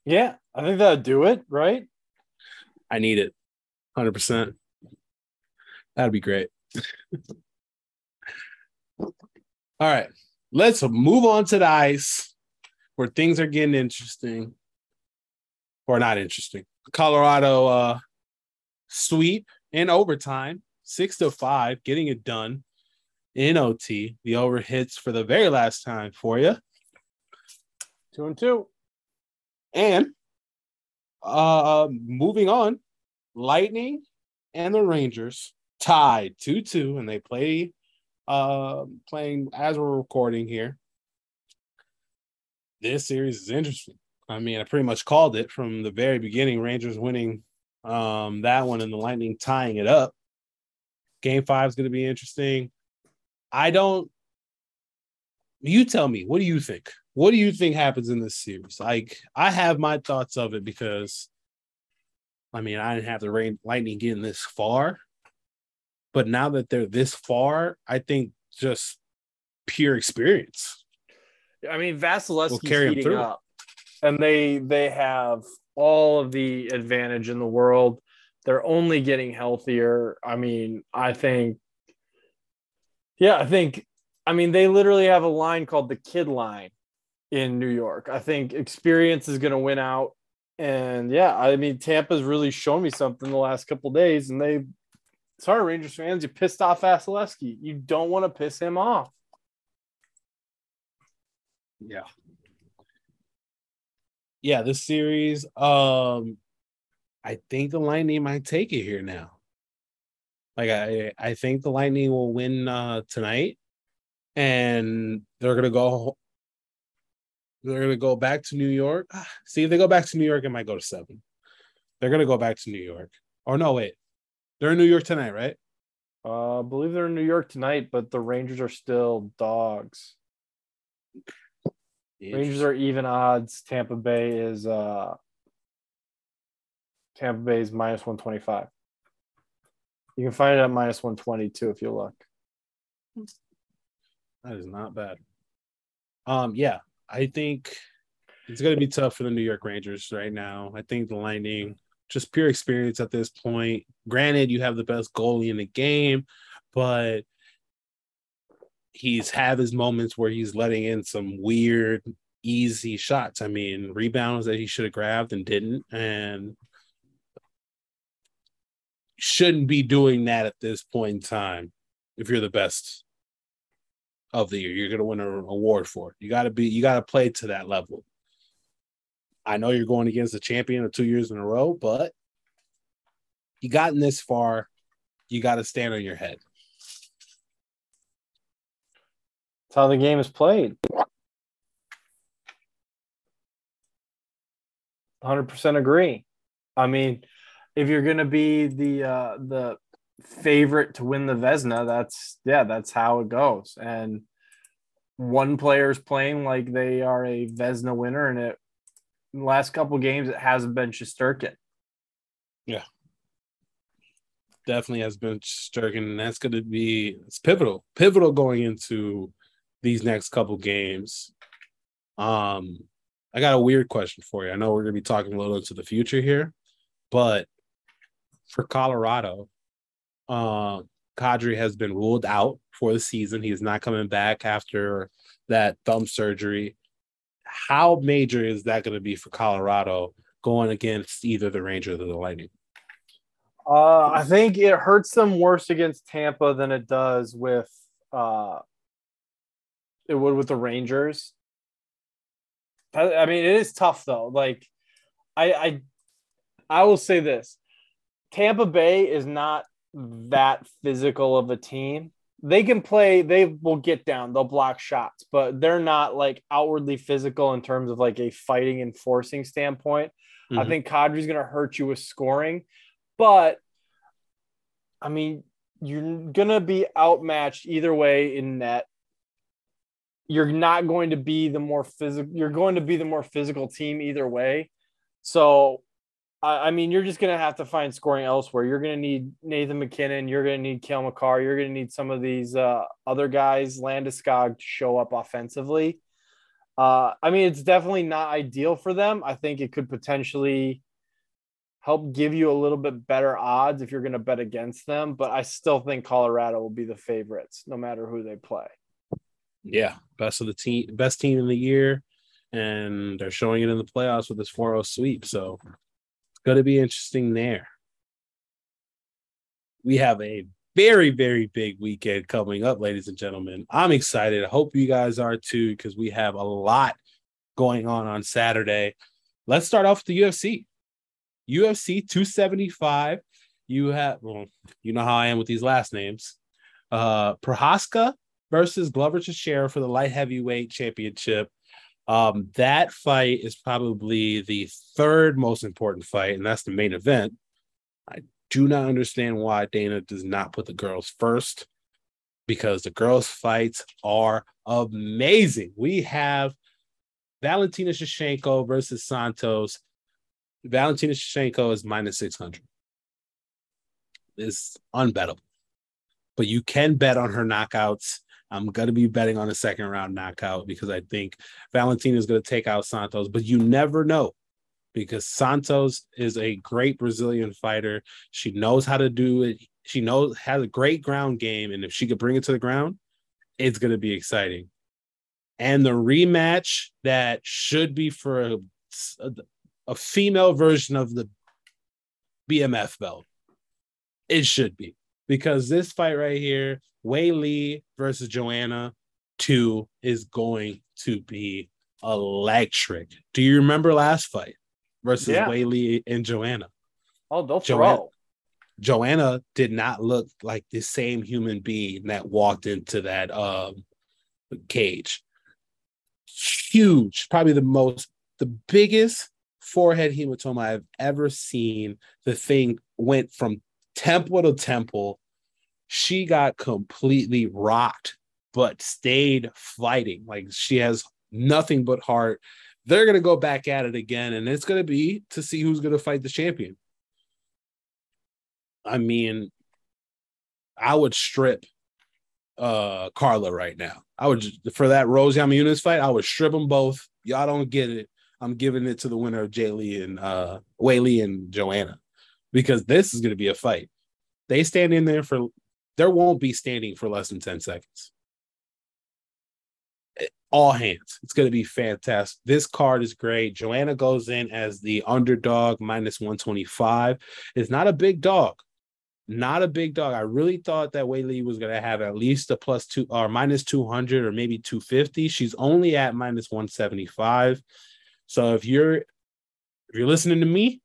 Yeah, I think that'd do it, right? I need it. 100%. That'd be great. All right. Let's move on to the ice where things are getting interesting or not interesting. Colorado uh sweep in overtime, 6 to 5, getting it done in OT. The over hits for the very last time for you. Two and two. And uh moving on, Lightning and the Rangers tied 2-2 and they play uh playing as we're recording here. This series is interesting. I mean, I pretty much called it from the very beginning. Rangers winning um that one and the Lightning tying it up. Game 5 is going to be interesting. I don't you tell me, what do you think? What do you think happens in this series? Like, I have my thoughts of it because, I mean, I didn't have the rain lightning getting this far, but now that they're this far, I think just pure experience. I mean, Vasilevsky's Will carry heating through. up, and they they have all of the advantage in the world. They're only getting healthier. I mean, I think, yeah, I think, I mean, they literally have a line called the kid line in New York. I think experience is going to win out, and yeah, I mean, Tampa's really shown me something the last couple days, and they. Sorry, Rangers fans, you pissed off Vasilevsky. You don't want to piss him off. Yeah. Yeah, this series, um, I think the Lightning might take it here now. Like I, I think the Lightning will win uh tonight, and they're gonna go. They're gonna go back to New York. Ah, See if they go back to New York, it might go to seven. They're gonna go back to New York. Or no, wait, they're in New York tonight, right? Uh, I believe they're in New York tonight, but the Rangers are still dogs. Rangers are even odds. Tampa Bay is uh Tampa Bay is minus 125. You can find it at minus 120 too if you look. That is not bad. Um, yeah, I think It's going to be tough for the New York Rangers right now. I think the Lightning, just pure experience at this point. Granted, you have the best goalie in the game, but he's had his moments where he's letting in some weird, easy shots. I mean, rebounds that he should have grabbed and didn't, and shouldn't be doing that at this point in time. If you're the best of the year, you're going to win an award for it. You got to be, you got to play to that level. I know you're going against the champion of two years in a row, but you gotten this far. You got to stand on your head. That's how the game is played. 100% agree. I mean, if you're going to be the uh, the favorite to win the Vezina. that's yeah, that's how it goes. And one player's playing like they are a Vezina winner, and it last couple games it hasn't been Shesterkin. Yeah, definitely has been Shesterkin, and that's going to be it's pivotal, pivotal going into these next couple games. Um, I got a weird question for you. I know we're going to be talking a little into the future here, but for Colorado, uh, Kadri has been ruled out for the season. He's not coming back after that thumb surgery. How major is that going to be for Colorado going against either the Rangers or the Lightning? Uh, I think it hurts them worse against Tampa than it does with uh, it would with the Rangers. I, I mean, it is tough though. Like, I, I, I will say this: Tampa Bay is not that physical of a team. They can play, they will get down, they'll block shots, but they're not like outwardly physical in terms of like a fighting and forcing standpoint. Mm-hmm. I think Kadri's going to hurt you with scoring, but I mean, you're going to be outmatched either way in net. You're not going to be the more physical, you're going to be the more physical team either way. So I mean, you're just going to have to find scoring elsewhere. You're going to need Nathan MacKinnon. You're going to need Cale Makar. You're going to need some of these uh, other guys, Landeskog, to show up offensively. Uh, I mean, it's definitely not ideal for them. I think it could potentially help give you a little bit better odds if you're going to bet against them. But I still think Colorado will be the favorites, no matter who they play. Yeah, best of the team, best team in the year, and they're showing it in the playoffs with this 4-0 sweep. So going to be interesting there. We have a very, very big weekend coming up, ladies and gentlemen. I'm excited. I hope you guys are too, because we have a lot going on on Saturday. Let's start off with the UFC. UFC 275. You have, well, you know how I am with these last names. Uh, Prochazka versus Glover Teixeira for the light heavyweight championship. Um, that fight is probably the third most important fight, and that's the main event. I do not understand why Dana does not put the girls first because the girls' fights are amazing. We have Valentina Shevchenko versus Santos. Valentina Shevchenko is minus 600. It's unbettable. But you can bet on her knockouts. I'm going to be betting on a second round knockout because I think Valentina is going to take out Santos, but you never know because Santos is a great Brazilian fighter. She knows how to do it. She knows has a great ground game, and if she could bring it to the ground, it's going to be exciting. And the rematch that should be for a, a female version of the BMF belt, it should be because this fight right here Weili versus Joanna 2 is going to be electric. Do you remember last fight versus yeah. Weili and Joanna? Oh, don't Joanna, throw. Joanna did not look like the same human being that walked into that um, cage. Huge, probably the most, the biggest forehead hematoma I've ever seen. The thing went from temple to temple she got completely rocked, but stayed fighting. Like she has nothing but heart. They're going to go back at it again, and it's going to be to see who's going to fight the champion. I mean, I would strip uh Carla right now. I would for that Rose Namajunas fight, I would strip them both. Y'all don't get it. I'm giving it to the winner of Jay Lee and uh Weili and Joanna because this is going to be a fight. They stand in there for there won't be standing for less than 10 seconds. All hands. It's going to be fantastic. This card is great. Joanna goes in as the underdog minus 125. It's not a big dog. Not a big dog. I really thought that Weili was going to have at least a plus two or minus 200 or maybe 250. She's only at minus 175. So if you're if you're listening to me,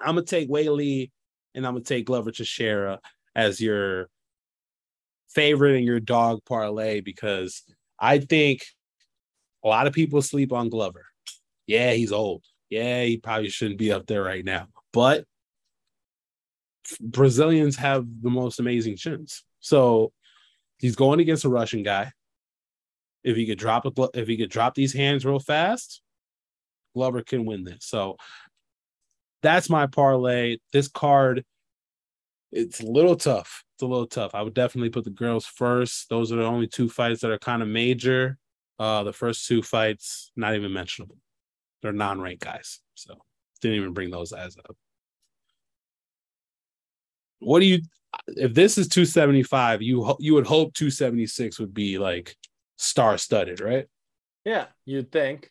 I'm gonna take Weili and I'm gonna take Glover Teixeira as your favorite and your dog parlay because I think a lot of people sleep on Glover. Yeah, he's old. Yeah, he probably shouldn't be up there right now. But Brazilians have the most amazing chins. So he's going against a Russian guy. If he could drop a if he could drop these hands real fast, Glover can win this. So that's my parlay. This card, it's a little tough. It's a little tough. I would definitely put the girls first. Those are the only two fights that are kind of major. Uh, the first two fights, not even mentionable. They're non-ranked guys, so didn't even bring those as up. What do you? If this is 275, you you would hope 276 would be like star-studded, right? Yeah, you'd think.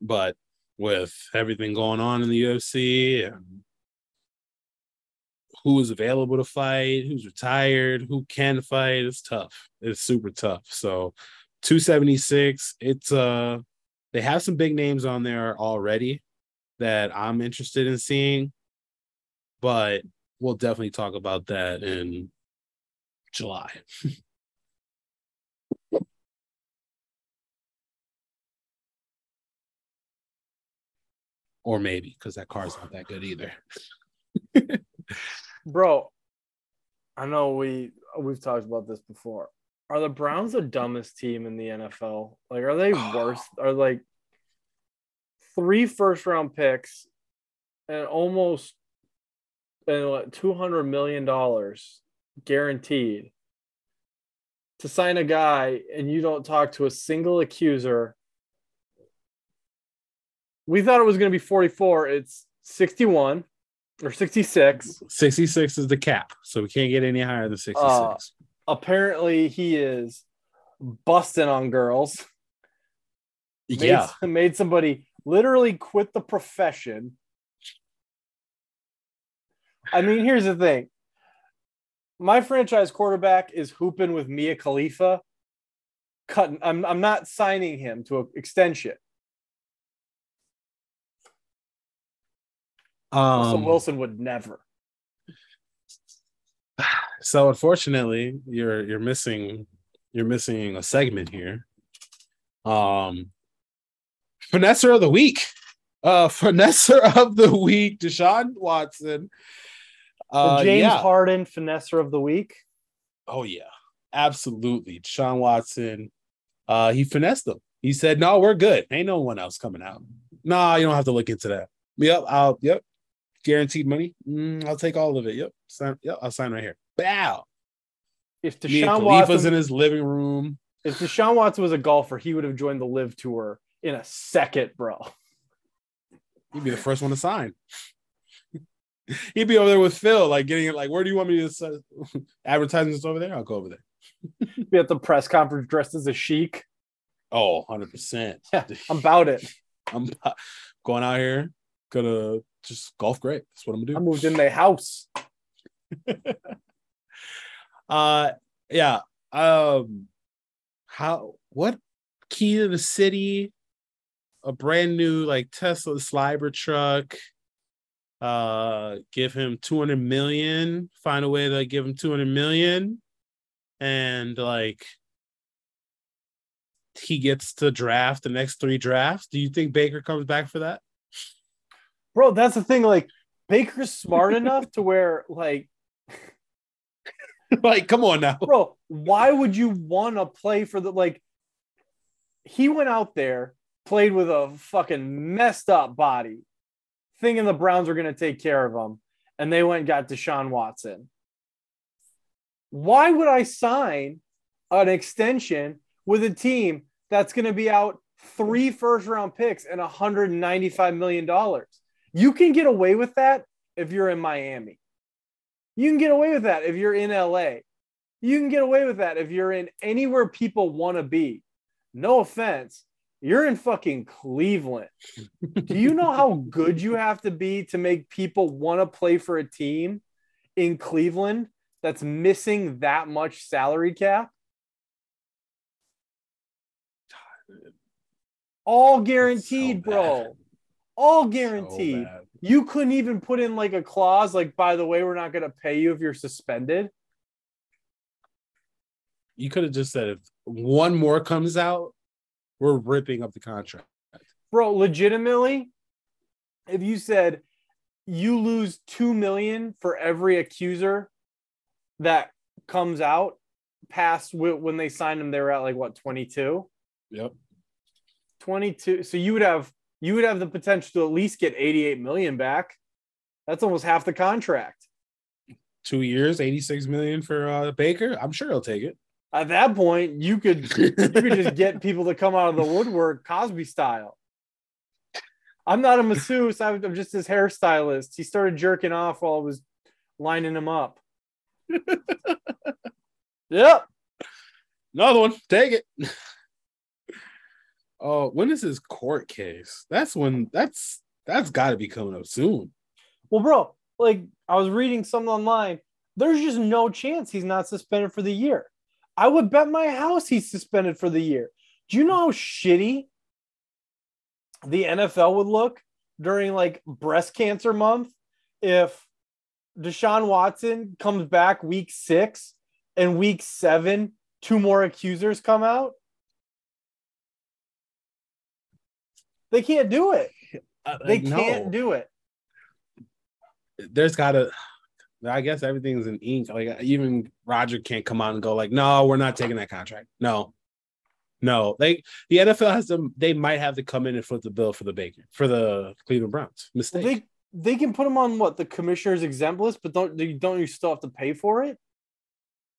But with everything going on in the UFC and who is available to fight, who's retired, who can fight, it's tough. It's super tough. So 276, it's uh they have some big names on there already that I'm interested in seeing, but we'll definitely talk about that in July. or maybe because that car's not that good either. Bro, I know we we've talked about this before. Are the Browns the dumbest team in the NFL? Like, are they worse? Are like three first round picks and almost and what two hundred million dollars guaranteed to sign a guy, and you don't talk to a single accuser. We thought it was going to be forty four. It's sixty one or sixty six. 66 is the cap, so we can't get any higher than 66. Uh, apparently he is busting on girls. Made, yeah. made somebody literally quit the profession. I mean, here's the thing. My franchise quarterback is hooping with Mia Khalifa. Cutting. I'm I'm not signing him to an extension. Russell Um, Wilson would never. so unfortunately, you're you're missing you're missing a segment here. Um Finesser of the week. Uh Finesser of the week, Deshaun Watson. The Uh James yeah. Harden finesser of the week. Oh yeah, absolutely. Deshaun Watson, uh, he finessed them. He said, "No, we're good. Ain't no one else coming out. Nah, you don't have to look into that. Yep, I'll. Yep, guaranteed money. Mm, I'll take all of it. Yep, sign. Yep, I'll sign right here. Bow. If Deshaun Watson, in his living room. if Deshaun Watson was a golfer, he would have joined the LIV Tour in a second, bro. He'd be the first one to sign. He'd be over there with Phil, like getting it. Like, where do you want me to send advertisements over there? I'll go over there. Be at the press conference dressed as a sheik. Oh, 100 percent. Yeah, I'm about it. I'm going out here, gonna just golf great. That's what I'm gonna do. I moved in my house. Uh yeah. Um how what key to the city? A brand new like Tesla Cybertruck. Uh give him 200 million, find a way to give him 200 million and like he gets to draft the next three drafts. Do you think Baker comes back for that? Bro, that's the thing. Like, Baker's smart enough to where, like, like, come on now. bro, why would you want to play for the, like, he went out there, played with a fucking messed up body, thinking the Browns were going to take care of him. And they went and got Deshaun Watson. Why would I sign an extension with a team that's going to be out three first round picks and 195 million dollars. You can get away with that if you're in Miami. You can get away with that if you're in LA. You can get away with that if you're in anywhere people want to be. No offense. You're in fucking Cleveland. Do you know how good you have to be to make people want to play for a team in Cleveland that's missing that much salary cap? All guaranteed, So bro. All guaranteed. bad. you couldn't even put in like a clause like, by the way, we're not going to pay you if you're suspended. you could have just said if one more comes out, we're ripping up the contract. Bro, legitimately, if you said you lose 2 million for every accuser that comes out past when they signed him, they were at like what, 22? Yep. 22. So you would have you would have the potential to at least get 88 million back. That's almost half the contract. Two years, 86 million for uh, Baker. I'm sure he'll take it. At that point, you could you could just get people to come out of the woodwork Cosby style. I'm not a masseuse. I'm I'm just his hairstylist. He started jerking off while I was lining him up. yep. Another one. Take it. Oh, when is his court case? That's when that's that's got to be coming up soon. Well, bro, like I was reading something online. There's just no chance he's not suspended for the year. I would bet my house he's suspended for the year. Do you know how shitty the NFL would look during like breast cancer month if Deshaun Watson comes back week six and week seven, two more accusers come out? They can't do it. Uh, They like, can't do it. There's got to. I guess everything's in ink. Like even Roger can't come out and go like, "No, we're not taking that contract." No, no. They the NFL has to. They might have to come in and foot the bill for the Baker for the Cleveland Browns. Well, Mistake. they they can put them on what the commissioner's exempt list, but don't they don't you still have to pay for it?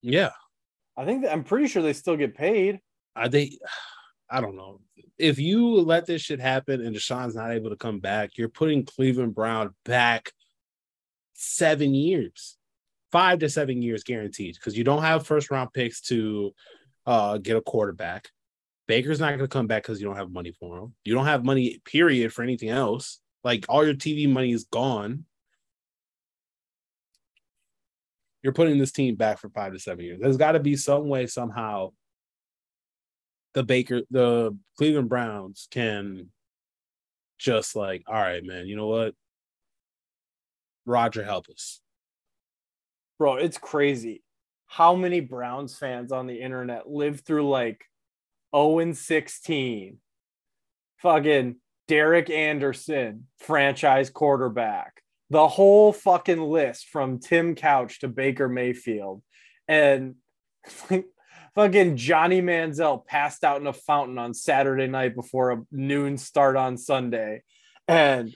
yeah. I think that, I'm pretty sure they still get paid. Are they? I don't know. If you let this shit happen and Deshaun's not able to come back, you're putting Cleveland Brown back seven years, five to seven years guaranteed, because you don't have first round picks to uh, get a quarterback. Baker's not going to come back because you don't have money for him. You don't have money, period, for anything else. Like all your TV money is gone. You're putting this team back for five to seven years. There's got to be some way, somehow, the Baker, the Cleveland Browns can just like, all right, man, you know what? Roger, help us. Bro, it's crazy how many Browns fans on the internet live through like 0 and 16. Fucking Derek Anderson, franchise quarterback. The whole fucking list from Tim Couch to Baker Mayfield. And fucking Johnny Manziel passed out in a fountain on Saturday night before a noon start on Sunday. And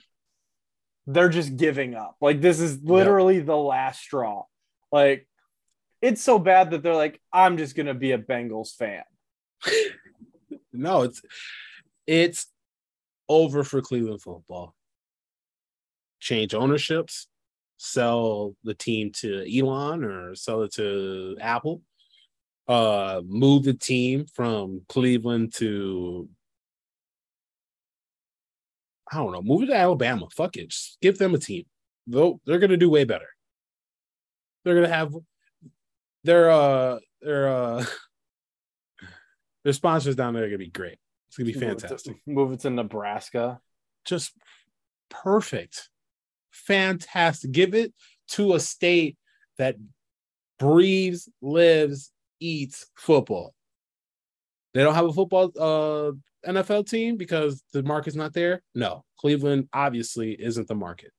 they're just giving up. Like this is literally the last straw. Like it's so bad that they're like, I'm just gonna be a Bengals fan. No, it's it's over for Cleveland football. Change ownerships, sell the team to Elon or sell it to Apple. Uh move the team from Cleveland to I don't know, move it to Alabama. Fuck it. Just give them a team. They'll, they're gonna do way better. They're gonna have their uh their uh their sponsors down there are gonna be great. It's gonna be Move it to- fantastic. Move it to Nebraska. Just perfect. Fantastic. Give it to a state that breathes, lives, eats football. They don't have a football uh NFL team because the market's not there. No, Cleveland obviously isn't the market.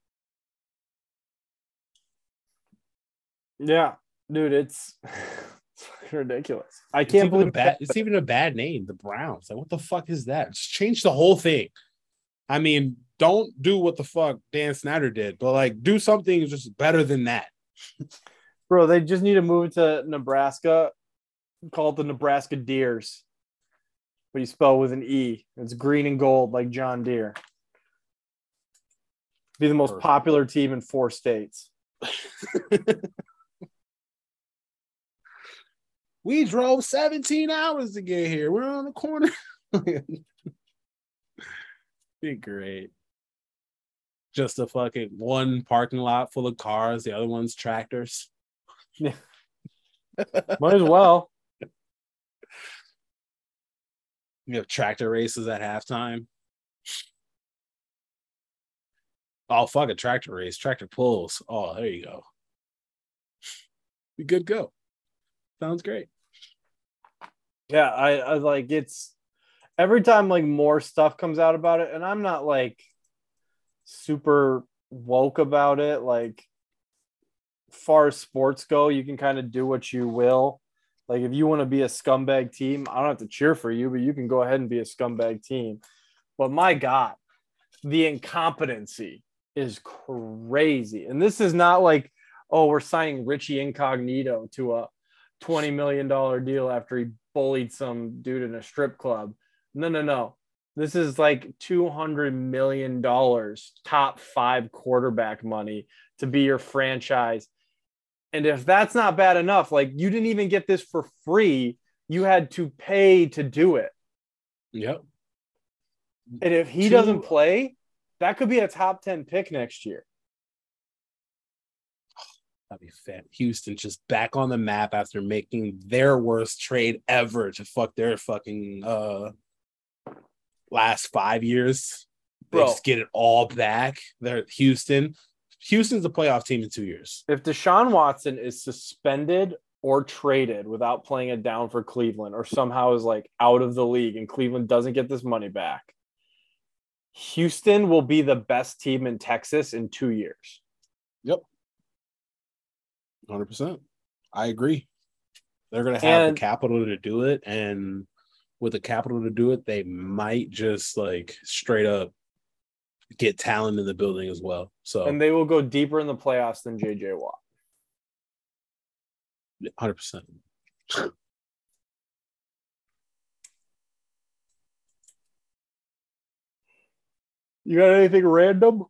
Yeah, dude, it's, it's ridiculous. I can't a believe bad. It's even a bad name. The Browns. Like, what the fuck is that? Just change the whole thing. I mean, don't do what the fuck Dan Snyder did, but like, do something just better than that. bro. They just need to move to Nebraska. Call it the Nebraska Deers. but you spell with an E. It's green and gold like John Deere. Be the most Perfect. popular team in four states. we drove 17 hours to get here. We're on the corner. Be great. Just a fucking one parking lot full of cars, the other one's tractors. Yeah. Might as well. You have tractor races at halftime. Oh, fuck a tractor race, tractor pulls. Oh, there you go. Be good go. Sounds great. Yeah, I, I like it's every time like more stuff comes out about it, and I'm not like super woke about it. Like, far as sports go, you can kind of do what you will. Like, if you want to be a scumbag team, I don't have to cheer for you, but you can go ahead and be a scumbag team. But my God, the incompetency is crazy. And this is not like, oh, we're signing Richie Incognito to a $20 million deal after he bullied some dude in a strip club. No, no, no. This is like $200 million top five quarterback money to be your franchise. And if that's not bad enough, like you didn't even get this for free, you had to pay to do it. Yep. And if he Two- doesn't play, that could be a top 10 pick next year. That'd be fan. Houston just back on the map after making their worst trade ever to fuck their fucking uh last five years. They Bro. just get it all back. They're Houston. Houston's a playoff team in two years. If Deshaun Watson is suspended or traded without playing it down for Cleveland or somehow is like out of the league and Cleveland doesn't get this money back, Houston will be the best team in Texas in two years. Yep. Hundred percent. I agree. They're gonna have And- the capital to do it, and with the capital to do it, they might just like straight up get talent in the building as well. So And they will go deeper in the playoffs than JJ Watt. hundred percent. You got anything random?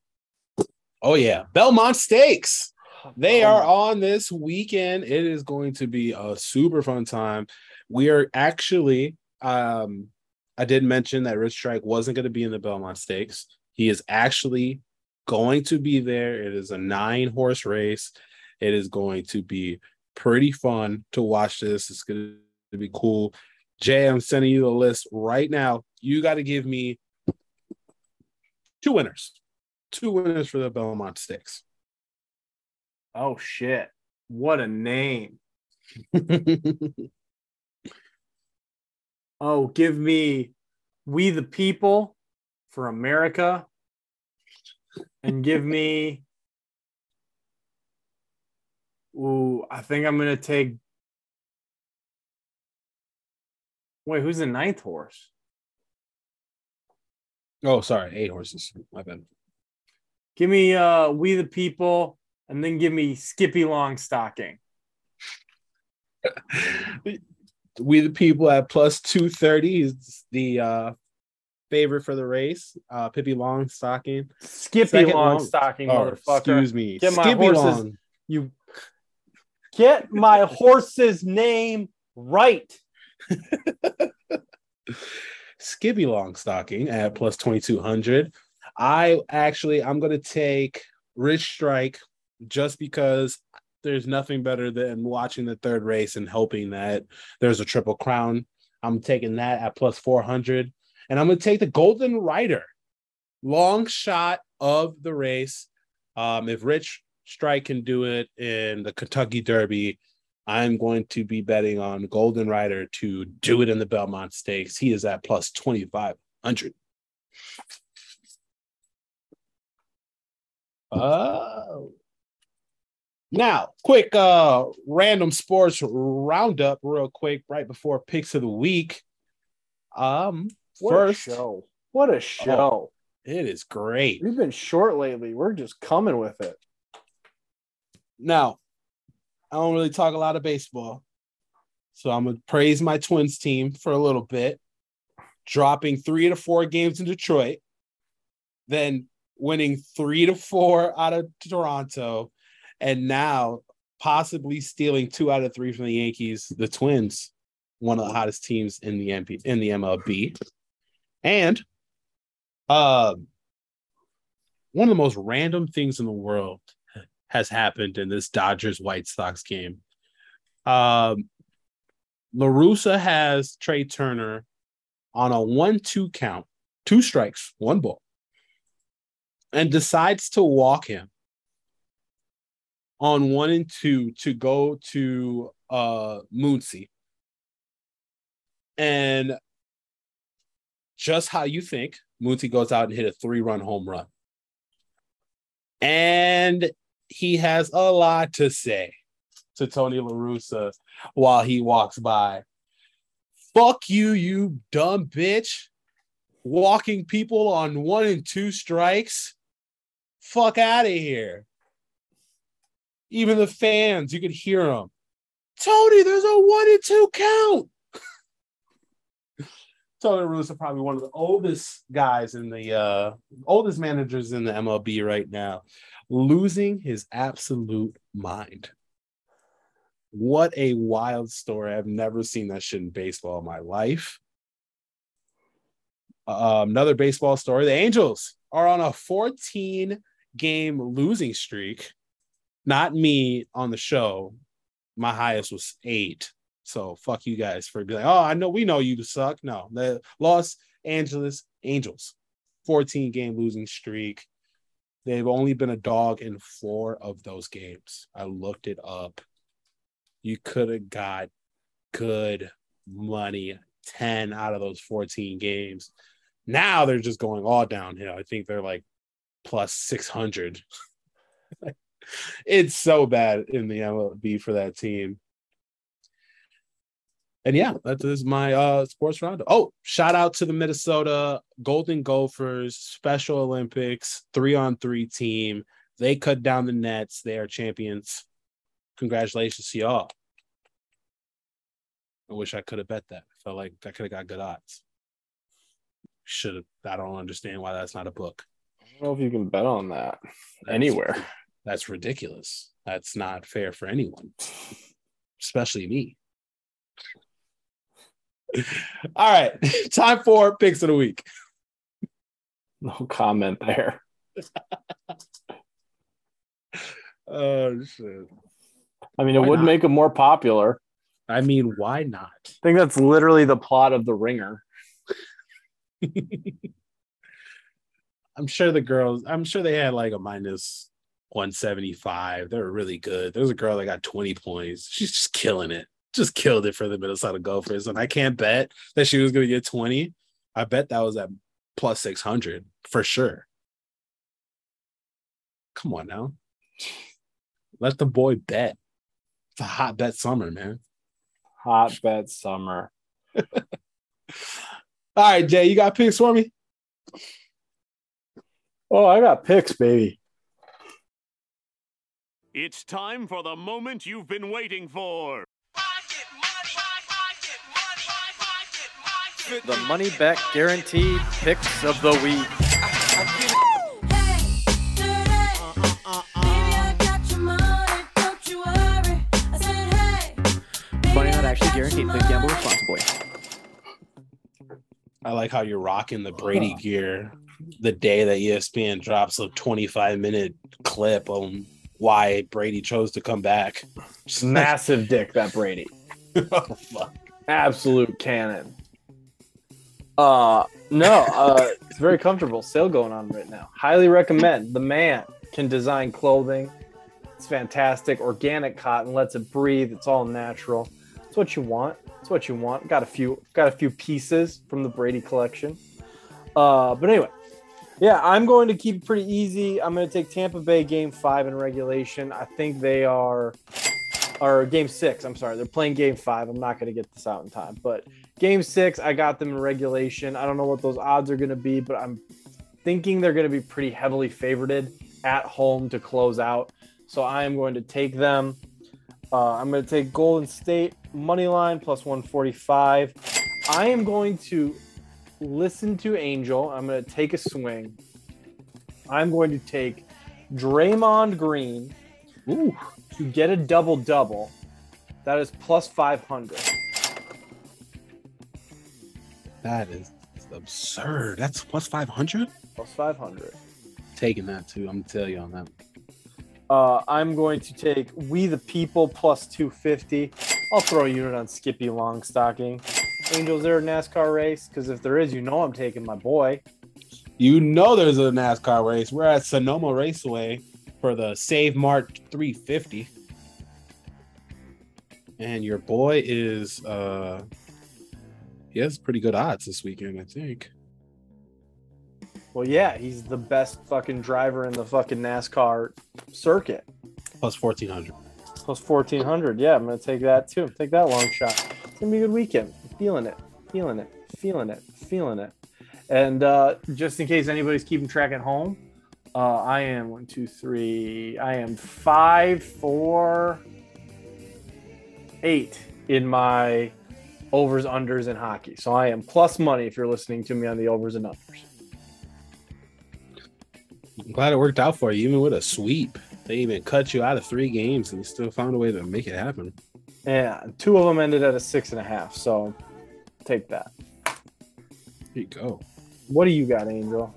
Oh yeah, Belmont Stakes. They Oh are on this weekend. It is going to be a super fun time. We are actually, um, I did mention that Rich Strike wasn't going to be in the Belmont Stakes. He is actually going to be there. It is a nine horse race. It is going to be pretty fun to watch this. It's going to be cool. Jay, I'm sending you the list right now. You got to give me two winners, two winners for the Belmont Stakes. Oh shit. What a name. Oh, give me We the People for America. And give me Ooh, I think I'm gonna take Wait, who's the ninth horse? oh, sorry, eight horses. My bad. Give me uh We the People and then give me Skippy Longstocking. we the people at plus 230 is the uh favorite for the race. Uh Pippi Longstocking. Skippy Second long- Longstocking, Oh, motherfucker. excuse me. Get my Skippy horses- Long. You get my horse's name right. Skippy Longstocking at plus 2200. I actually I'm gonna take Rich Strike just because there's nothing better than watching the third race and hoping that there's a triple crown. I'm taking that at plus 400. And I'm gonna take the Golden Glider, long shot of the race. Um, if Rich Strike can do it in the Kentucky Derby, I'm going to be betting on Golden Glider to do it in the Belmont Stakes. He is at plus 2,500. Oh. Now, quick uh random sports roundup, real quick, right before picks of the week. Um, What first, a show. What a oh, show. it is great. We've been short lately. We're just coming with it. Now, I don't really talk a lot of baseball, so I'm gonna praise my Twins team for a little bit. dropping three to four games in Detroit, then winning three to four out of Toronto, and now possibly stealing two out of three from the Yankees, the Twins, one of the hottest teams in the MP in the MLB. And uh, one of the most random things in the world has happened in this Dodgers White Sox game. Um, La Russa has Trea Turner on a one two count, two strikes, one ball, and decides to walk him on one and two to go to uh Muncy. And just how you think, Muncy goes out and hit a three-run home run. And he has a lot to say to Tony La Russa while he walks by. Fuck you, you dumb bitch. Walking people on one and two strikes. Fuck out of here. Even the fans, you could hear them. Tony, there's a one and two count. Tony Russo probably one of the oldest guys in the uh oldest managers in the MLB right now, losing his absolute mind. What a wild story. I've never seen that shit in baseball in my life. Um, another baseball story. The Angels are on a 14 game losing streak. Not me on the show. My highest was eight. So fuck you guys for being like, oh, I know we know you suck. No, the Los Angeles Angels, 14 game losing streak. They've only been a dog in four of those games. I looked it up. You could have got good money 10 out of those 14 games. Now they're just going all downhill. I think they're like plus 600. it's so bad in the MLB for that team. And yeah, that is my uh sports round. Oh, shout out to the Minnesota Golden Gophers Special Olympics three on three team. They cut down the nets. They are champions. Congratulations to y'all. I wish I could have bet that. I felt like I could have got good odds. Should have. I don't understand why that's not a book. I don't know if you can bet on that anywhere. That's ridiculous. That's not fair for anyone, especially me. All right, time for picks of the week. No comment there. Oh shit! I mean, it Why would not? make them more popular. I mean, why not? I think that's literally the plot of The Ringer. I'm sure the girls. I'm sure they had like a minus 175. They were really good. There's a girl that got 20 points. She's just killing it. Just killed it for the Minnesota Gophers. And I can't bet that she was going to get 20. I bet that was at plus 600 for sure. Come on now. Let the boy bet. It's a hot bet summer, man. Hot bet summer. All right, Jay, you got picks for me? Oh, I got picks, baby. It's time for the moment you've been waiting for. The money back guarantee picks of the week. Money not actually guaranteed. Please gamble responsibly. I like how you're rocking the Brady gear the day that ESPN drops a 25 minute clip on why Brady chose to come back. Massive dick, that Brady. oh, fuck. Absolute cannon. Uh no, uh it's very comfortable. Sale going on right now. Highly recommend. The man can design clothing. It's fantastic. Organic cotton lets it breathe. It's all natural. It's what you want. It's what you want. Got a few got a few pieces from the Brady collection. Uh but anyway, yeah, I'm going to keep it pretty easy. I'm going to take Tampa Bay game 5 in regulation. I think they are or game six. I'm sorry, they're playing game five. I'm not going to get this out in time, but game six, I got them in regulation. I don't know what those odds are going to be, but I'm thinking they're going to be pretty heavily favored at home to close out. So I am going to take them. Uh, I'm going to take Golden State money line plus 145. I am going to listen to Angel. I'm going to take a swing. I'm going to take Draymond Green Ooh, to get a double double. That is plus 500. That is absurd. That's plus five hundred. Plus 500. Taking that too. I'm gonna tell you on that. Uh, I'm going to take We the People plus 250. I'll throw a unit on Skippylongstocking. Angels, there a NASCAR race? Because if there is, you know I'm taking my boy. You know there's a NASCAR race. We're at Sonoma Raceway for the Save Mart 350. And your boy is uh he has pretty good odds this weekend, I think. Well, yeah, he's the best fucking driver in the fucking NASCAR circuit. Plus 1400. Plus 1400. Yeah, I'm going to take that too. Take that long shot. It's going to be a good weekend. Feeling it. Feeling it. Feeling it. Feeling it. And uh, just in case anybody's keeping track at home, uh, I am one, two, three. I am five, four, eight in my overs, unders, in hockey. So I am plus money if you're listening to me on the overs and unders. I'm glad it worked out for you, even with a sweep. They even cut you out of three games and you still found a way to make it happen. Yeah, two of them ended at a six and a half. So take that. There you go. What do you got, Angel?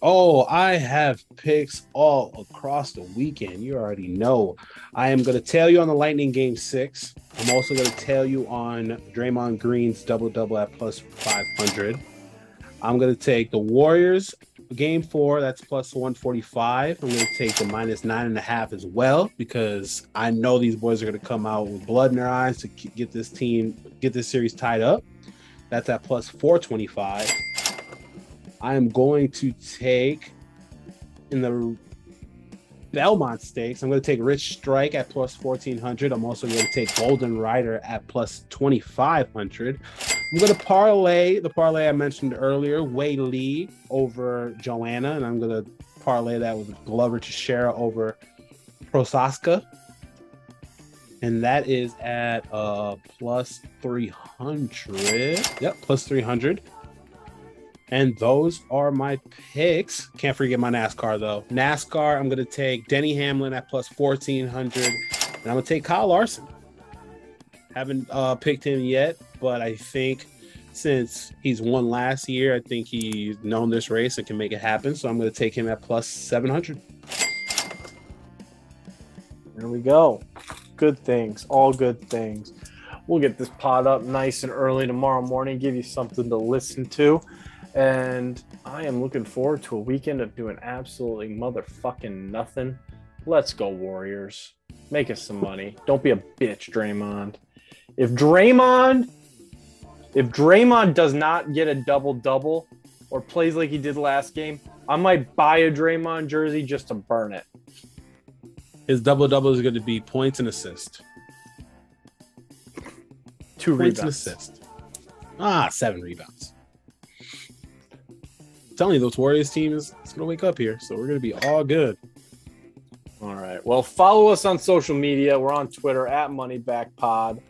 Oh, I have picks all across the weekend. You already know. I am going to tell you on the Lightning game six. I'm also going to tell you on Draymond Green's double double at plus 500. I'm going to take the Warriors game four. That's plus 145. I'm going to take the minus nine and a half as well because I know these boys are going to come out with blood in their eyes to get this team, get this series tied up. That's at plus 425. I am going to take in the Belmont Stakes. I'm going to take Rich Strike at plus 1400. I'm also going to take Golden Glider at plus 2500. I'm going to parlay the parlay I mentioned earlier, Weili over Joanna, and I'm going to parlay that with Glover Teixeira over Prochazka. And that is at uh plus 300. Yep, plus 300. And those are my picks. Can't forget my NASCAR though. NASCAR, I'm gonna take Denny Hamlin at plus 1400, and I'm gonna take Kyle Larson. Haven't uh, picked him yet, but I think since he's won last year, I think he's known this race and can make it happen. So I'm gonna take him at plus 700. There we go. Good things, all good things. We'll get this pod up nice and early tomorrow morning, give you something to listen to. And I am looking forward to a weekend of doing absolutely motherfucking nothing. Let's go, Warriors. Make us some money. Don't be a bitch, Draymond. If Draymond, if Draymond does not get a double double or plays like he did last game, I might buy a Draymond jersey just to burn it. His double double is going to be points and assist. Two Points and rebounds. assist. Ah, seven rebounds. Telling you, those Warriors team is going to wake up here, so we're going to be all good. All right. Well, follow us on social media. We're on Twitter at MoneyBackPod.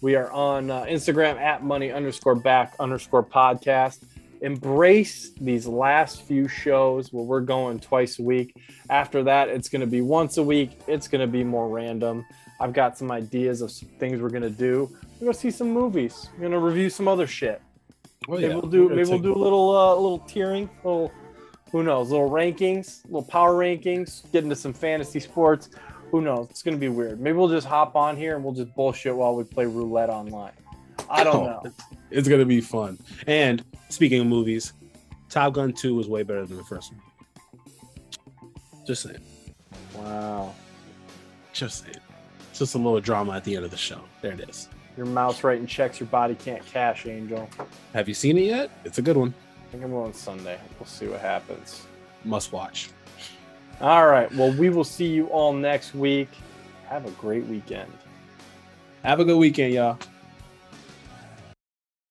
We are on uh, Instagram at Money underscore Back underscore Podcast. Embrace these last few shows where we're going twice a week. After that, it's going to be once a week. It's going to be more random. I've got some ideas of some things we're going to do. We're going to see some movies. We're going to review some other shit. Oh, Maybe we'll do. Maybe we'll do a little, uh, little tiering, little, who knows, little rankings, little power rankings. Get into some fantasy sports. Who knows? It's gonna be weird. Maybe we'll just hop on here and we'll just bullshit while we play roulette online. I don't Oh, know. It's going to be fun. And speaking of movies, Top Gun 2 was way better than the first one. Just saying. Wow, Just saying. Just a little drama at the end of the show. There it is. Your mouth's writing checks your body can't cash, Angel. Have you seen it yet? It's a good one. I think I'm going Sunday. We'll see what happens. Must watch. All right. Well, we will see you all next week. Have a great weekend. Have a good weekend, y'all.